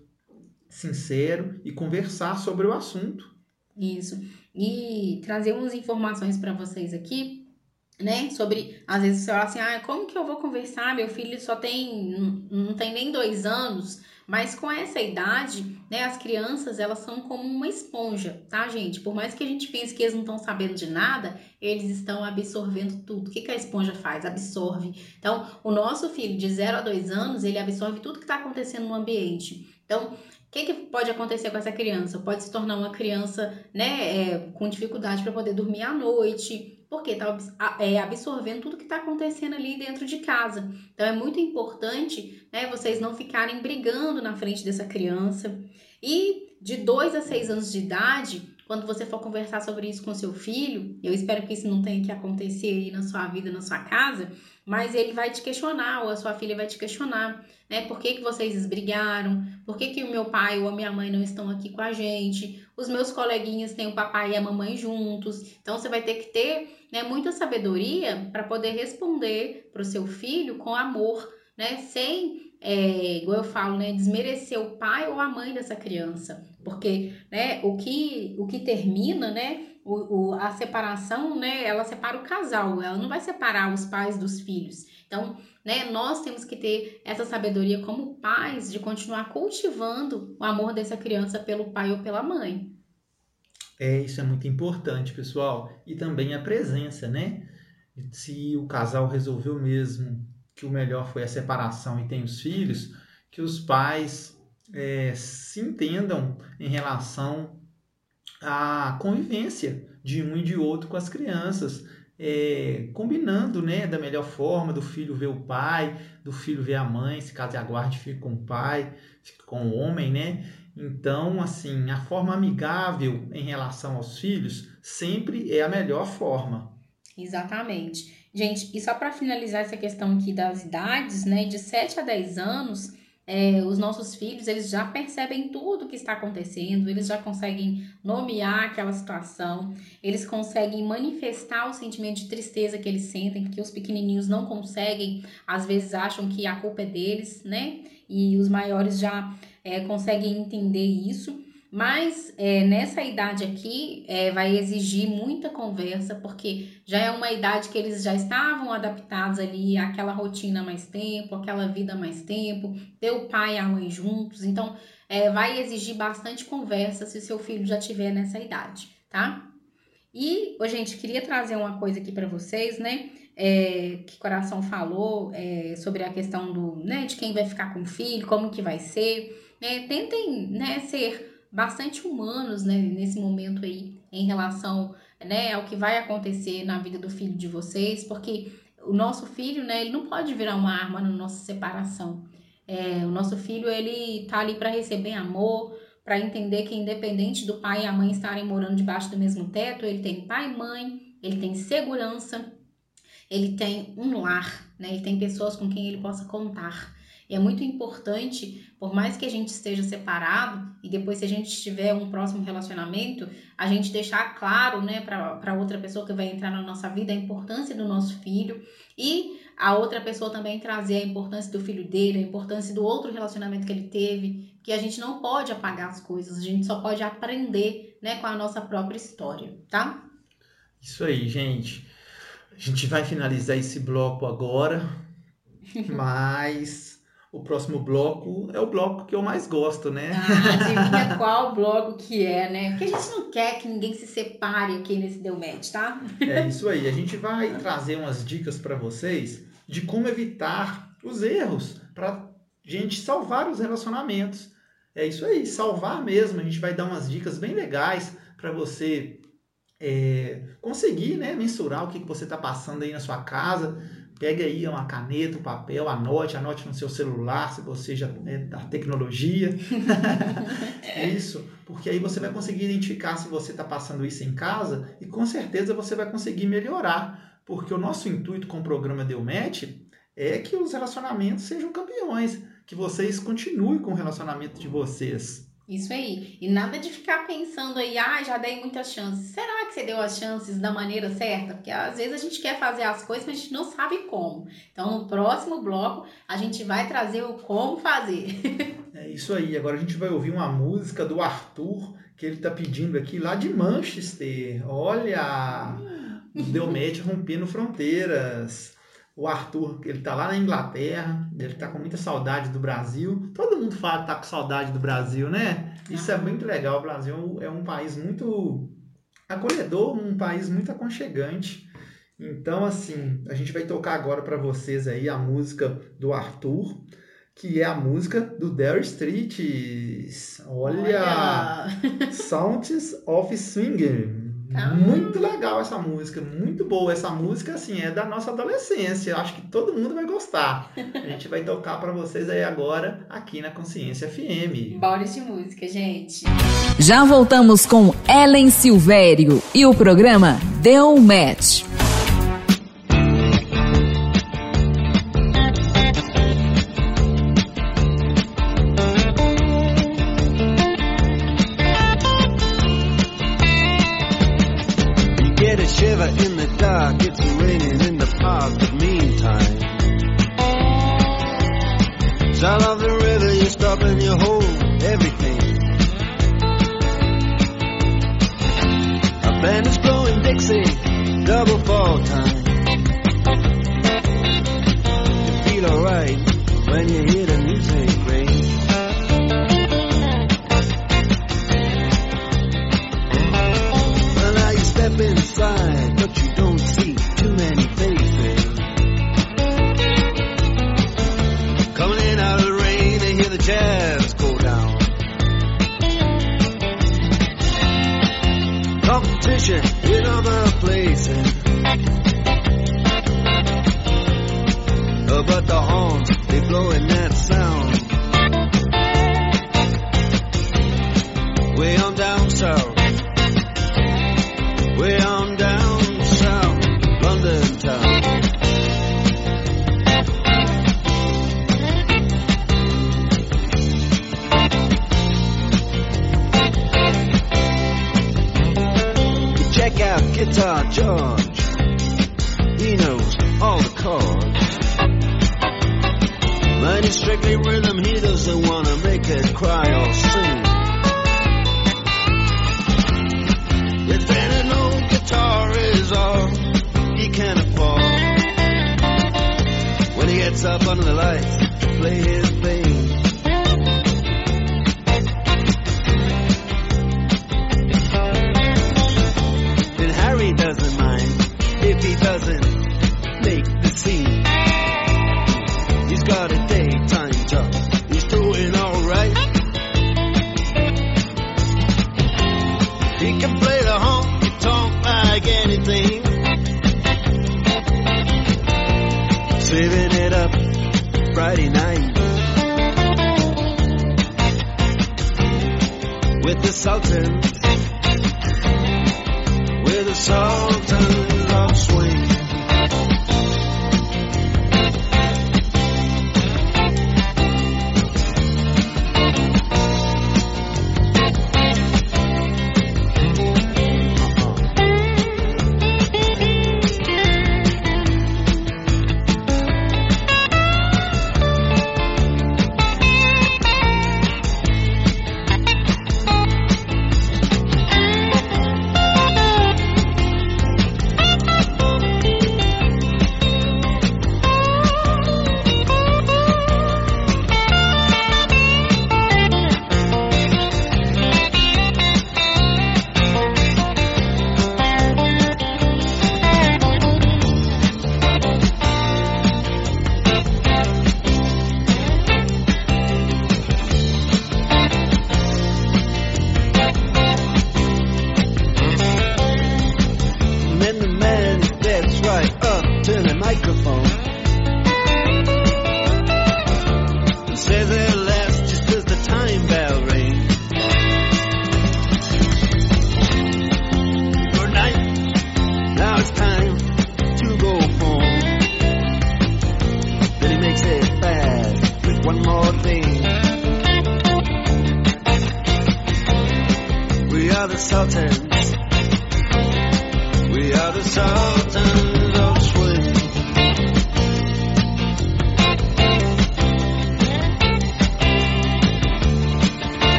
sincero e conversar sobre o assunto. Isso. E trazer umas informações para vocês aqui, né? Sobre, às vezes você fala assim, ah, como que eu vou conversar? Meu filho só tem, não, tem nem dois anos. Mas com essa idade, né, as crianças, elas são como uma esponja, tá, gente? Por mais que a gente pense que eles não estão sabendo de nada, eles estão absorvendo tudo. O que, que a esponja faz? Absorve. Então, o nosso filho de 0 a 2 anos, ele absorve tudo que está acontecendo no ambiente. Então, o que, que pode acontecer com essa criança? Pode se tornar uma criança, né, é, com dificuldade para poder dormir à noite, porque está é, absorvendo tudo que está acontecendo ali dentro de casa. Então é muito importante né, vocês não ficarem brigando na frente dessa criança. E de 2 a 6 anos de idade, quando você for conversar sobre isso com seu filho, eu espero que isso não tenha que acontecer aí na sua vida, na sua casa, mas ele vai te questionar, ou a sua filha vai te questionar, né? Por que, que vocês brigaram? Por que, que o meu pai ou a minha mãe não estão aqui com a gente? Os meus coleguinhas têm o papai e a mamãe juntos. Então você vai ter que ter né, muita sabedoria para poder responder para o seu filho com amor, né? Sem, é, igual eu falo, né, desmerecer o pai ou a mãe dessa criança. Porque né, o, que, o que termina, né? O, o, a separação, né? Ela separa o casal, ela não vai separar os pais dos filhos. Então, né, nós temos que ter essa sabedoria como pais de continuar cultivando o amor dessa criança pelo pai ou pela mãe. É, isso é muito importante, pessoal. E também a presença, né? Se o casal resolveu mesmo que o melhor foi a separação e tem os filhos, que os pais é, se entendam em relação à convivência de um e de outro com as crianças, é, combinando né, da melhor forma, do filho ver o pai, do filho ver a mãe, se caso aguarde, fique com o pai, fique com o homem, né? Então, assim, a forma amigável em relação aos filhos sempre é a melhor forma. Exatamente. Gente, e só para finalizar essa questão aqui das idades, né, de 7 a 10 anos, é, os nossos filhos, eles já percebem tudo que está acontecendo, eles já conseguem nomear aquela situação, eles conseguem manifestar o sentimento de tristeza que eles sentem, porque os pequenininhos não conseguem, às vezes acham que a culpa é deles, né? E os maiores já é, conseguem entender isso. Mas é, nessa idade aqui é, vai exigir muita conversa, porque já é uma idade que eles já estavam adaptados ali àquela rotina mais tempo, aquela vida mais tempo, ter o pai e a mãe juntos. Então é, vai exigir bastante conversa se o seu filho já tiver nessa idade, tá? E, ô, gente, queria trazer uma coisa aqui para vocês, né? É, que coração falou é, sobre a questão do, né, de quem vai ficar com o filho, como que vai ser. Né? Tentem, né, ser bastante humanos né, nesse momento aí em relação né, ao que vai acontecer na vida do filho de vocês, porque o nosso filho, né, ele não pode virar uma arma na nossa separação. É, o nosso filho, ele tá ali para receber amor, para entender que independente do pai e a mãe estarem morando debaixo do mesmo teto, ele tem pai e mãe, ele tem segurança, ele tem um lar, né? Ele tem pessoas com quem ele possa contar. E é muito importante, por mais que a gente esteja separado e depois se a gente tiver um próximo relacionamento, a gente deixar claro, né, para outra pessoa que vai entrar na nossa vida a importância do nosso filho e a outra pessoa também trazer a importância do filho dele, a importância do outro relacionamento que ele teve, que a gente não pode apagar as coisas, a gente só pode aprender, né, com a nossa própria história, tá? Isso aí, gente. A gente vai finalizar esse bloco agora, mas o próximo bloco é o bloco que eu mais gosto, né? Ah, adivinha qual bloco que é, né? Porque a gente não quer que ninguém se separe aqui nesse Deu Match, tá? É isso aí. A gente vai trazer umas dicas para vocês de como evitar os erros para gente salvar os relacionamentos. É isso aí, salvar mesmo. A gente vai dar umas dicas bem legais para você é, conseguir né, mensurar o que, que você está passando aí na sua casa Pegue aí uma caneta, um papel, anote, anote no seu celular, se você já é da tecnologia. isso, porque aí você vai conseguir identificar se você está passando isso em casa e com certeza você vai conseguir melhorar. Porque o nosso intuito com o programa Deu Match é que os relacionamentos sejam campeões, que vocês continuem com o relacionamento de vocês. Isso aí. E nada de ficar pensando aí, ah, já dei muitas chances. Será que você deu as chances da maneira certa? Porque às vezes a gente quer fazer as coisas, mas a gente não sabe como. Então, no próximo bloco, a gente vai trazer o como fazer. é isso aí. Agora a gente vai ouvir uma música do Arthur, que ele tá pedindo aqui lá de Manchester. Olha! Deu match rompendo fronteiras o Arthur, ele tá lá na Inglaterra, ele tá com muita saudade do Brasil. Todo mundo fala que tá com saudade do Brasil, né? Isso é muito legal. O Brasil é um país muito acolhedor, um país muito aconchegante. Então, assim, a gente vai tocar agora para vocês aí a música do Arthur, que é a música do Dare Street. Olha! Olha. Sounds of Swinger. Tá. Muito legal essa música, muito boa. Essa música, assim, é da nossa adolescência. Acho que todo mundo vai gostar. A gente vai tocar para vocês aí agora, aqui na Consciência FM. Bora de música, gente. Já voltamos com Ellen Silvério e o programa Deu Match. Under the lights. Play his Sultan. One more thing. We are the Sultans. We are the Sultans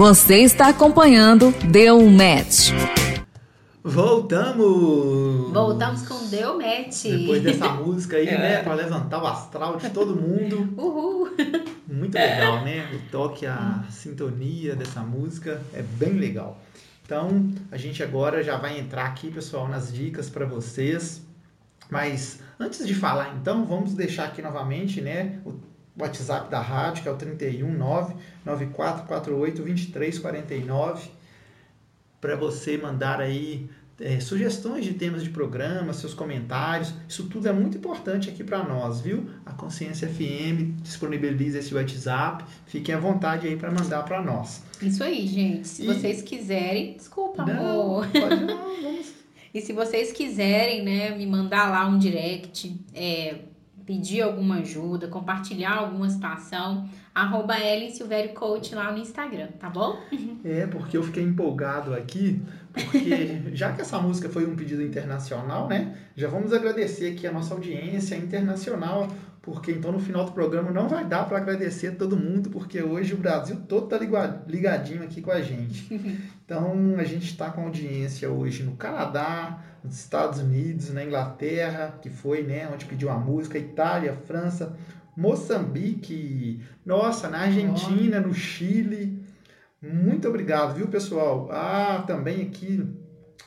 Você está acompanhando Deu Match. Voltamos! Voltamos com Deu Match. Depois dessa música aí, né? Pra levantar o astral de todo mundo. Uhul. Muito legal, né? O toque, a sintonia dessa música é bem legal. Então, a gente agora já vai entrar aqui, pessoal, nas dicas para vocês. Mas antes de falar, então, vamos deixar aqui novamente, né, o WhatsApp da rádio, que é o 319 9448 2349, para você mandar aí é, sugestões de temas de programa, seus comentários. Isso tudo é muito importante aqui para nós, viu? A Consciência FM disponibiliza esse WhatsApp. Fiquem à vontade aí para mandar para nós. Isso aí, gente. Se e... vocês quiserem. Desculpa, não, amor. Pode não, vamos. E se vocês quiserem, né, me mandar lá um direct, é, pedir alguma ajuda, compartilhar alguma situação, arroba Ellen Silvério Coach lá no Instagram, tá bom? É, porque eu fiquei empolgado aqui, porque já que essa música foi um pedido internacional, né? Já vamos agradecer aqui a nossa audiência internacional, porque então no final do programa não vai dar para agradecer todo mundo, porque hoje o Brasil todo tá ligadinho aqui com a gente. Então a gente está com audiência hoje no Canadá, nos Estados Unidos, na Inglaterra, que foi, né, onde pediu a música, Itália, França, Moçambique, nossa, na Argentina, no Chile. Muito obrigado, viu, pessoal? Ah, também aqui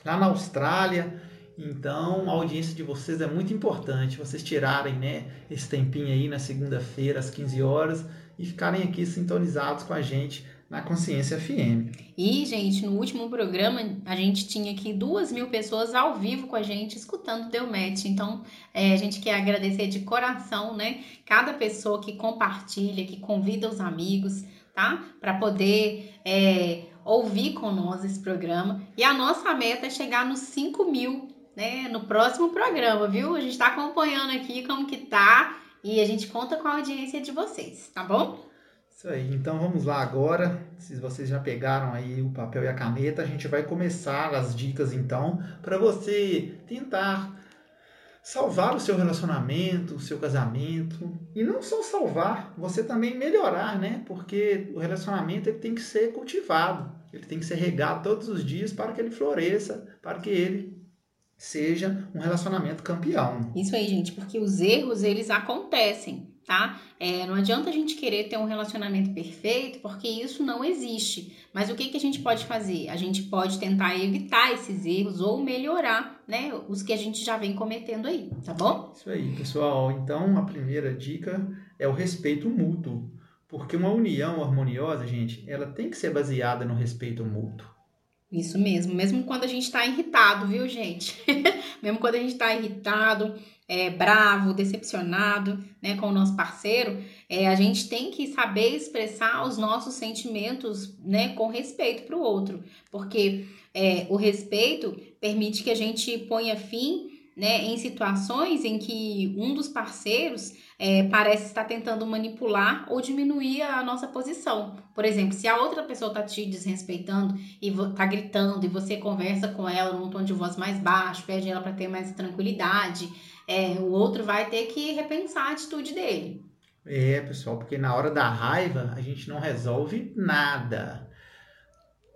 lá na Austrália. Então, a audiência de vocês é muito importante. Vocês tirarem, né, esse tempinho aí na segunda-feira às 15 horas e ficarem aqui sintonizados com a gente na Consciência FM. E, gente, no último programa a gente tinha aqui duas mil pessoas ao vivo com a gente escutando Deu Match. Então, é, a gente quer agradecer de coração, né? Cada pessoa que compartilha, que convida os amigos, tá? Para poder é, ouvir com nós esse programa. E a nossa meta é chegar nos 5 mil, né? No próximo programa, viu? A gente está acompanhando aqui como que tá. E a gente conta com a audiência de vocês, tá bom? Isso aí, então vamos lá agora. Se vocês já pegaram aí o papel e a caneta, a gente vai começar as dicas então para você tentar salvar o seu relacionamento, o seu casamento e não só salvar, você também melhorar, né? Porque o relacionamento ele tem que ser cultivado, ele tem que ser regado todos os dias para que ele floresça, para que ele seja um relacionamento campeão. Isso aí, gente, porque os erros eles acontecem tá? É, não adianta a gente querer ter um relacionamento perfeito, porque isso não existe. Mas o que, que a gente pode fazer? A gente pode tentar evitar esses erros ou melhorar, né? Os que a gente já vem cometendo aí, tá bom? Isso aí, pessoal. Então, a primeira dica é o respeito mútuo. Porque uma união harmoniosa, gente, ela tem que ser baseada no respeito mútuo. Isso mesmo, mesmo quando a gente está irritado, viu, gente? mesmo quando a gente está irritado, é, bravo, decepcionado né, com o nosso parceiro, é, a gente tem que saber expressar os nossos sentimentos né, com respeito para o outro, porque é, o respeito permite que a gente ponha fim né, em situações em que um dos parceiros é, parece estar tentando manipular ou diminuir a nossa posição. Por exemplo, se a outra pessoa está te desrespeitando e está gritando e você conversa com ela num tom de voz mais baixo, pede ela para ter mais tranquilidade, é, o outro vai ter que repensar a atitude dele. É, pessoal, porque na hora da raiva a gente não resolve nada.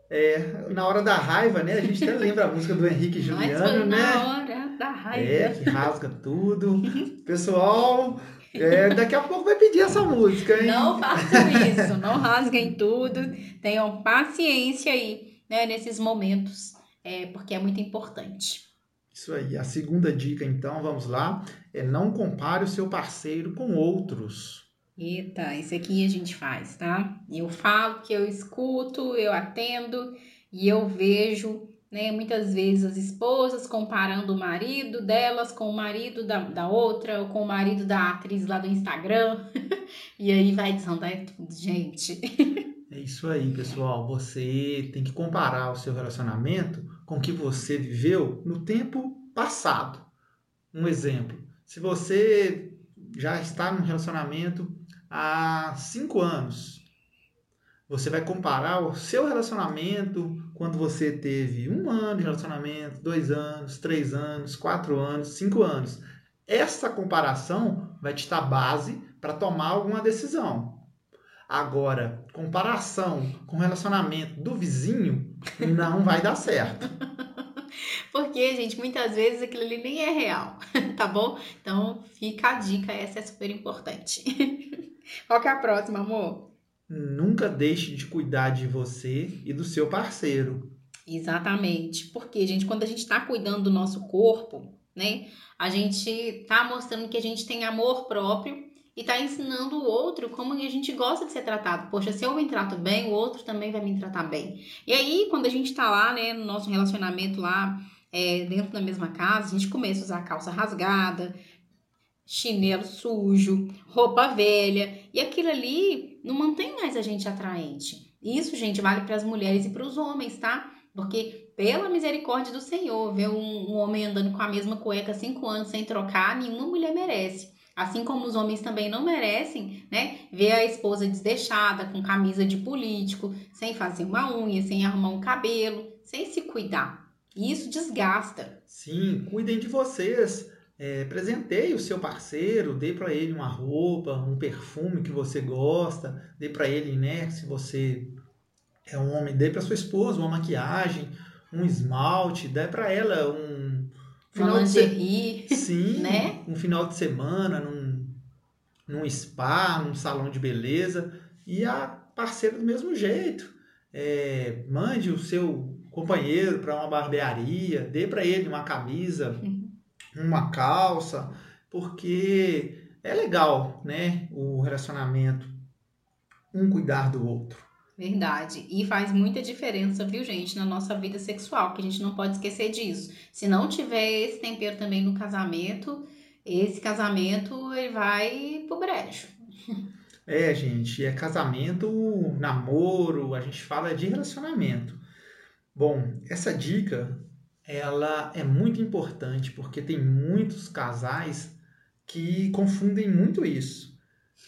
É, na hora da raiva, né? A gente até lembra a música do Henrique Juliano, Mas foi né? Na hora da raiva. É, que rasga tudo. Pessoal, é, daqui a pouco vai pedir essa música, hein? Não façam isso, não rasguem tudo. Tenham paciência aí, né, nesses momentos, é, porque é muito importante. Isso aí. A segunda dica, então, vamos lá, é não compare o seu parceiro com outros. Eita, isso aqui a gente faz, tá? Eu falo que eu escuto, eu atendo e eu vejo, né, muitas vezes as esposas comparando o marido delas com o marido da, da outra ou com o marido da atriz lá do Instagram. e aí vai desandar tudo, gente. é isso aí, pessoal. Você tem que comparar o seu relacionamento com que você viveu no tempo passado. Um exemplo: se você já está num relacionamento há cinco anos, você vai comparar o seu relacionamento quando você teve um ano de relacionamento, dois anos, três anos, quatro anos, cinco anos. Essa comparação vai te dar base para tomar alguma decisão. Agora, comparação com o relacionamento do vizinho não vai dar certo. Porque, gente, muitas vezes aquilo ali nem é real, tá bom? Então, fica a dica, essa é super importante. Qual que é a próxima, amor? Nunca deixe de cuidar de você e do seu parceiro. Exatamente. Porque, gente, quando a gente está cuidando do nosso corpo, né? A gente está mostrando que a gente tem amor próprio e está ensinando o outro como a gente gosta de ser tratado. Poxa, se eu me trato bem, o outro também vai me tratar bem. E aí, quando a gente está lá, né, no nosso relacionamento lá, é, dentro da mesma casa, a gente começa a usar calça rasgada, chinelo sujo, roupa velha, e aquilo ali não mantém mais a gente atraente. Isso, gente, vale para as mulheres e para os homens, tá? Porque, pela misericórdia do Senhor, ver um, um, homem andando com a mesma cueca cinco anos sem trocar, nenhuma mulher merece. Assim como os homens também não merecem, né? Ver a esposa desdeixada, com camisa de político, sem fazer uma unha, sem arrumar um cabelo, sem se cuidar. E isso desgasta. Sim, cuidem de vocês. É, presenteie o seu parceiro, dê para ele uma roupa, um perfume que você gosta, dê para ele, né? Se você é um homem, dê para sua esposa uma maquiagem, um esmalte, dê para ela um final de se... sim, né? um final de semana num, num spa, num salão de beleza e a parceira do mesmo jeito. É, mande o seu companheiro para uma barbearia, dê para ele uma camisa, uhum. uma calça, porque é legal, né? O relacionamento, um cuidar do outro. Verdade. E faz muita diferença, viu, gente, na nossa vida sexual, que a gente não pode esquecer disso. Se não tiver esse tempero também no casamento, esse casamento ele vai pro brejo. É, gente, é casamento, namoro, a gente fala de relacionamento. Bom, essa dica ela é muito importante porque tem muitos casais que confundem muito isso,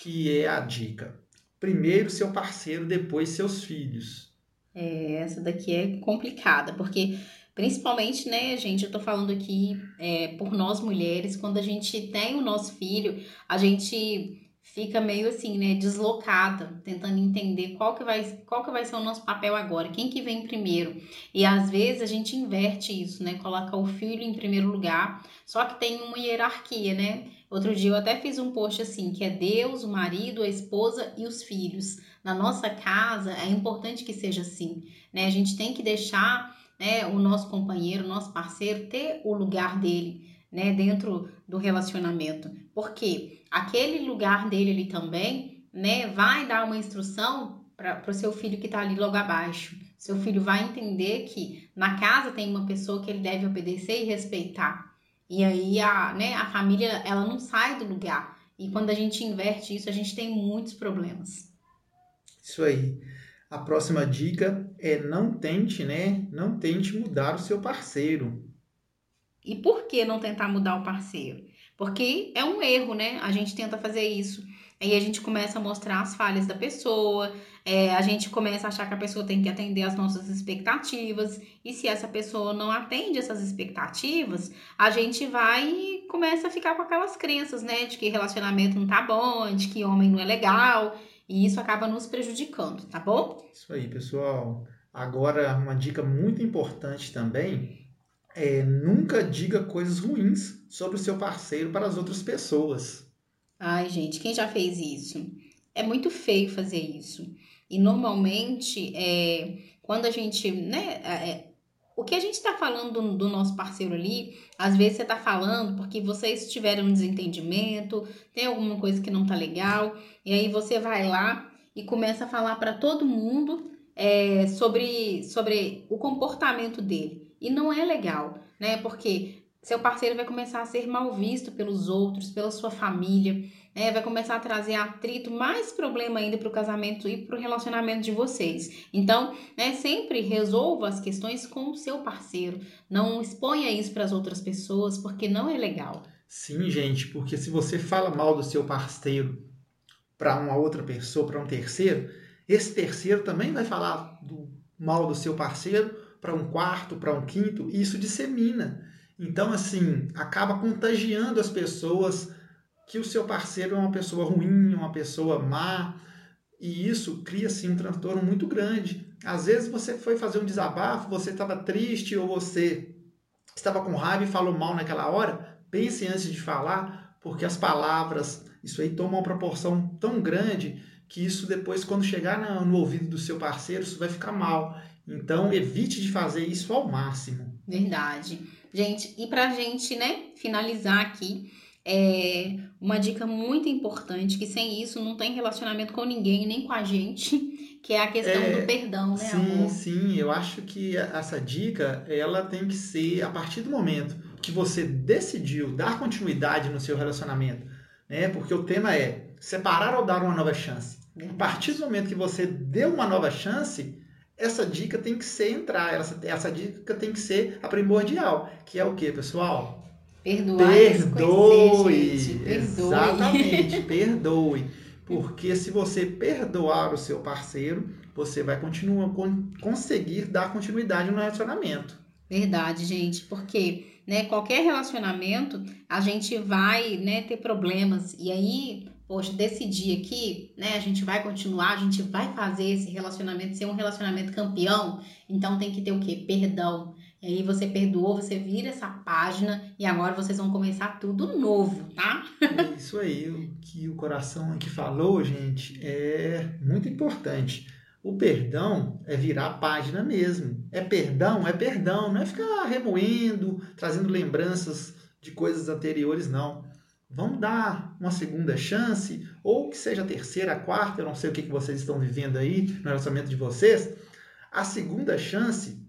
que é a dica primeiro seu parceiro, depois seus filhos. É, essa daqui é complicada, porque principalmente, né, gente, eu tô falando aqui é, por nós mulheres, quando a gente tem o nosso filho, a gente fica meio assim, né, deslocada, tentando entender qual que vai, qual que vai ser o nosso papel agora, quem que vem primeiro. E às vezes a gente inverte isso, né, coloca o filho em primeiro lugar, só que tem uma hierarquia, né? Outro dia eu até fiz um post assim, que é Deus, o marido, a esposa e os filhos. Na nossa casa é importante que seja assim, né? A gente tem que deixar, né, o nosso companheiro, o nosso parceiro ter o lugar dele, né, dentro do relacionamento. Porque aquele lugar dele ali também, né, vai dar uma instrução para o seu filho que está ali logo abaixo. Seu filho vai entender que na casa tem uma pessoa que ele deve obedecer e respeitar. E aí a, né, a família ela não sai do lugar. E quando a gente inverte isso, a gente tem muitos problemas. Isso aí. A próxima dica é não tente, né? Não tente mudar o seu parceiro. E por que não tentar mudar o parceiro? Porque é um erro, né? A gente tenta fazer isso. Aí a gente começa a mostrar as falhas da pessoa, é, a gente começa a achar que a pessoa tem que atender às nossas expectativas, e se essa pessoa não atende essas expectativas, a gente vai e começa a ficar com aquelas crenças, né, de que relacionamento não tá bom, de que homem não é legal, e isso acaba nos prejudicando, tá bom? Isso aí, pessoal. Agora, uma dica muito importante também é nunca diga coisas ruins sobre o seu parceiro para as outras pessoas. Ai, gente, quem já fez isso? É muito feio fazer isso. E normalmente, é, quando a gente, né, é, é o que a gente está falando do, do, nosso parceiro ali, às vezes você está falando porque vocês tiveram um desentendimento, tem alguma coisa que não tá legal, e aí você vai lá e começa a falar para todo mundo é, sobre, sobre o comportamento dele. E não é legal, né? Porque seu parceiro vai começar a ser mal visto pelos outros, pela sua família, né? vai começar a trazer atrito, mais problema ainda para o casamento e para o relacionamento de vocês. Então, né, sempre resolva as questões com o seu parceiro, não exponha isso para as outras pessoas, porque não é legal. Sim, gente, porque se você fala mal do seu parceiro para uma outra pessoa, para um terceiro, esse terceiro também vai falar do mal do seu parceiro para um quarto, para um quinto, e isso dissemina. Então, assim, acaba contagiando as pessoas que o seu parceiro é uma pessoa ruim, uma pessoa má, e isso cria, assim, um transtorno muito grande. Às vezes você foi fazer um desabafo, você estava triste ou você estava com raiva e falou mal naquela hora, pense antes de falar, porque as palavras, isso aí toma uma proporção tão grande que isso depois, quando chegar no ouvido do seu parceiro, isso vai ficar mal. Então, evite de fazer isso ao máximo. Verdade. Gente, e pra gente, né, finalizar aqui, é uma dica muito importante, que sem isso não tem relacionamento com ninguém, nem com a gente, que é a questão É, do perdão, né, sim, amor? sim, eu acho que essa dica, ela tem que ser a partir do momento que você decidiu dar continuidade no seu relacionamento, né? Porque o tema é separar ou dar uma nova chance. A partir do momento que você deu uma nova chance, essa dica tem que ser entrar, essa, essa dica tem que ser a primordial, que é o que, pessoal? Perdoar Perdoe! gente. Perdoe. Exatamente, perdoe. Porque se você perdoar o seu parceiro, você vai continuar con- conseguir dar continuidade no relacionamento. Verdade, gente, porque né, qualquer relacionamento a gente vai né, ter problemas e aí, poxa, decidir aqui, né, a gente vai continuar, a gente vai fazer esse relacionamento ser um relacionamento campeão, então tem que ter o quê? Perdão. E aí você perdoou, você vira essa página e agora vocês vão começar tudo novo, tá? É isso aí, o que o coração aqui falou, gente, é muito importante. O perdão é virar a página mesmo. É perdão, é perdão, não é ficar remoendo, trazendo lembranças de coisas anteriores, não. Vamos dar uma segunda chance, ou que seja a terceira, a quarta, eu não sei o que vocês estão vivendo aí no relacionamento de vocês. A segunda chance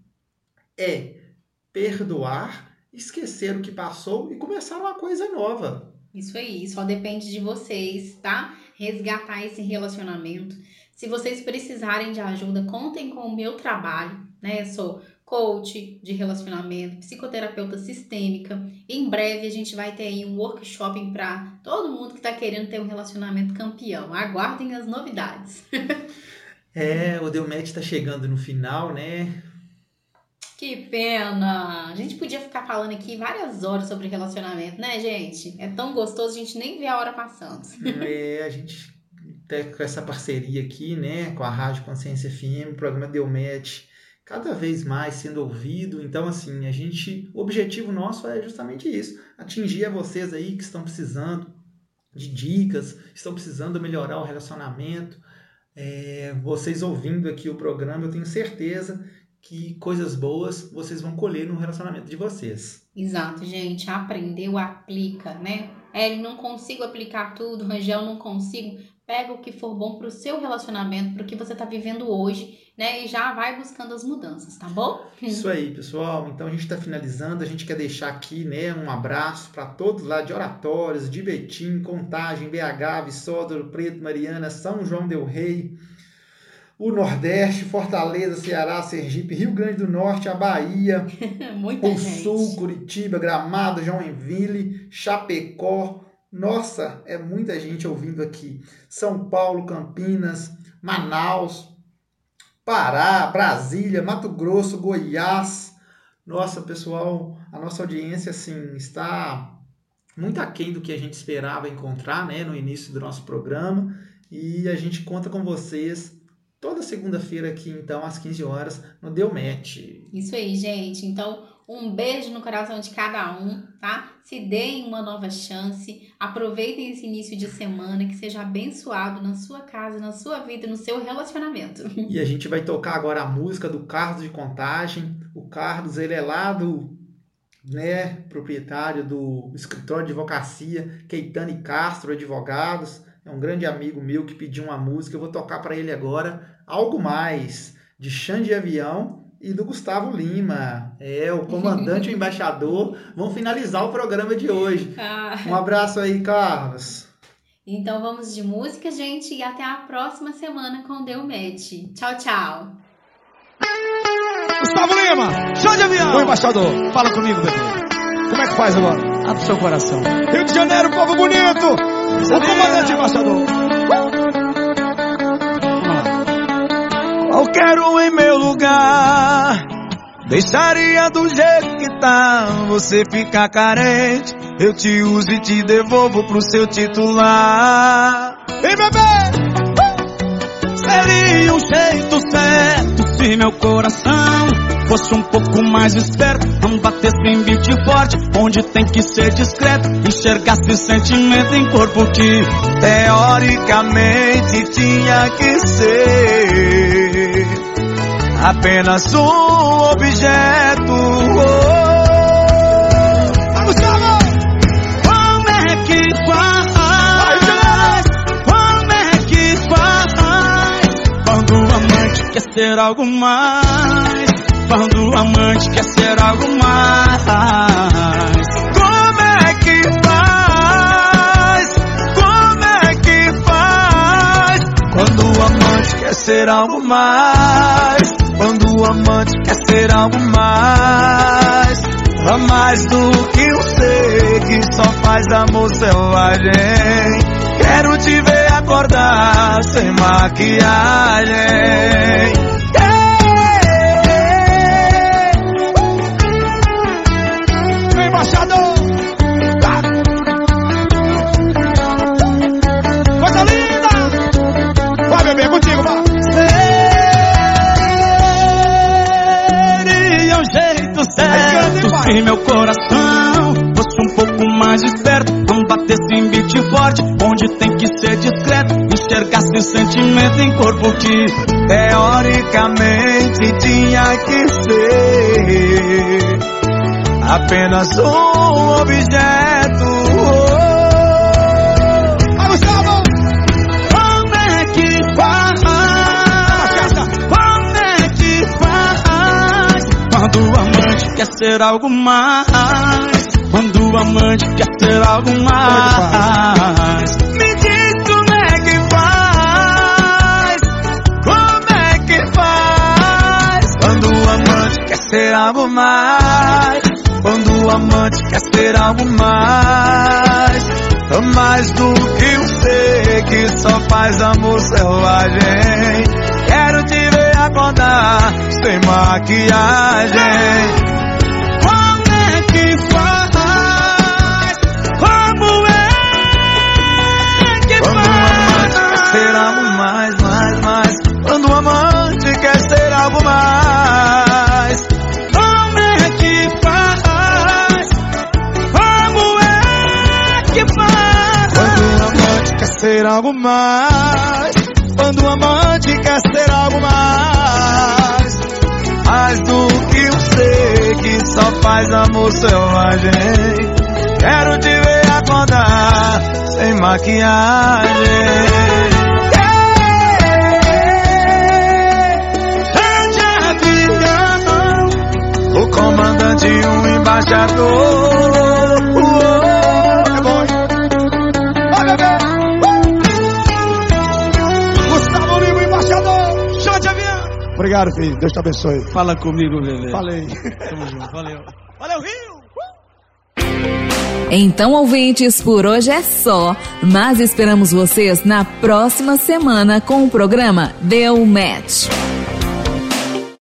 é perdoar, esquecer o que passou e começar uma coisa nova. Isso aí, só depende de vocês, tá? Resgatar esse relacionamento. Se vocês precisarem de ajuda, contem com o meu trabalho, né? Sou coach de relacionamento, psicoterapeuta sistêmica. Em breve a gente vai ter aí um workshop para todo mundo que tá querendo ter um relacionamento campeão. Aguardem as novidades. É, o Delmet está chegando no final, né? Que pena! A gente podia ficar falando aqui várias horas sobre relacionamento, né, gente? É tão gostoso, a gente nem vê a hora passando. É, a gente até com essa parceria aqui, né, com a Rádio Consciência FM, o programa Delmet, cada vez mais sendo ouvido. Então, assim, a gente, o objetivo nosso é justamente isso, atingir a vocês aí que estão precisando de dicas, estão precisando melhorar o relacionamento. É, vocês ouvindo aqui o programa, eu tenho certeza que coisas boas vocês vão colher no relacionamento de vocês. Exato, gente. Aprendeu, aplica, né? É, não consigo aplicar tudo, Rangel, não consigo. Pega o que for bom pro seu relacionamento, pro que você tá vivendo hoje, né? E já vai buscando as mudanças, tá bom? Isso aí, pessoal. Então a gente está finalizando. A gente quer deixar aqui, né, um abraço para todos lá de Oratórios, de Betim, Contagem, BH, Viçosa, Ouro Preto, Mariana, São João del Rei, o Nordeste, Fortaleza, Ceará, Sergipe, Rio Grande do Norte, a Bahia, Muita o gente. Sul, Curitiba, Gramado, Joinville, Chapecó. Nossa, é muita gente ouvindo aqui. São Paulo, Campinas, Manaus, Pará, Brasília, Mato Grosso, Goiás. Nossa, pessoal, a nossa audiência assim está muito aquém do que a gente esperava encontrar, né, no início do nosso programa, e a gente conta com vocês toda segunda-feira aqui, então, às 15 horas, no Deu Match. Isso aí, gente. Então, um beijo no coração de cada um, tá? Se deem uma nova chance. Aproveitem esse início de semana, que seja abençoado na sua casa, na sua vida, no seu relacionamento. E a gente vai tocar agora a música do Carlos de Contagem. O Carlos, ele é lá do, né, proprietário do escritório de advocacia Keitane Castro Advogados. É um grande amigo meu que pediu uma música. Eu vou tocar para ele agora Algo Mais, de Xande Avião e do Gustavo Lima. É, o comandante e o embaixador vão finalizar o programa de hoje. Ah, Um abraço aí, Carlos. então vamos de música, gente, e até a próxima semana com Deu Match. Tchau, tchau. Gustavo Lima, chão de avião. O embaixador, fala comigo, bebê. Como é que faz agora? Abre seu coração. Rio de Janeiro, povo bonito. O comandante embaixador. Qualquer um em meu lugar. Deixaria do jeito que tá Você fica carente. Eu te uso e te devolvo pro seu titular. E bebê, Seria um jeito certo Se meu coração fosse um pouco mais esperto. Não batesse em beat forte Onde tem que ser discreto. Enxergasse sentimento em corpo que Teoricamente tinha que ser apenas um objeto. Vamos, Como é que faz? Como é que faz? Quando o amante quer ser algo mais. Quando o amante quer ser algo mais. Como é que faz? Como é que faz? Quando o amante quer ser algo mais. Quando o amante quer ser algo mais. A mais do que um ser que só faz amor selvagem. Quero te ver acordar sem maquiagem. Se meu coração fosse um pouco mais esperto, não batesse em beat forte, onde tem que ser discreto, enxergasse sentimento em corpo que teoricamente tinha que ser apenas um objeto. Ser algo mais. Quando o amante quer ser algo mais. Me diz como é que faz. Como é que faz? Quando o amante quer ser algo mais. Quando o amante quer ser algo mais. Mais do que um ser que só faz amor selvagem. Quero te ver acordar sem maquiagem. Mais. Quando o amante quer ser algo mais Mais do que um ser que só faz amor selvagem Quero te ver acordar sem maquiagem O comandante e um embaixador Obrigado, filho. Deus te abençoe. Fala comigo, bebê. Falei. Tamo junto. Valeu. Valeu, Rio! Então, ouvintes, por hoje é só, mas esperamos vocês na próxima semana com o programa Deu Match.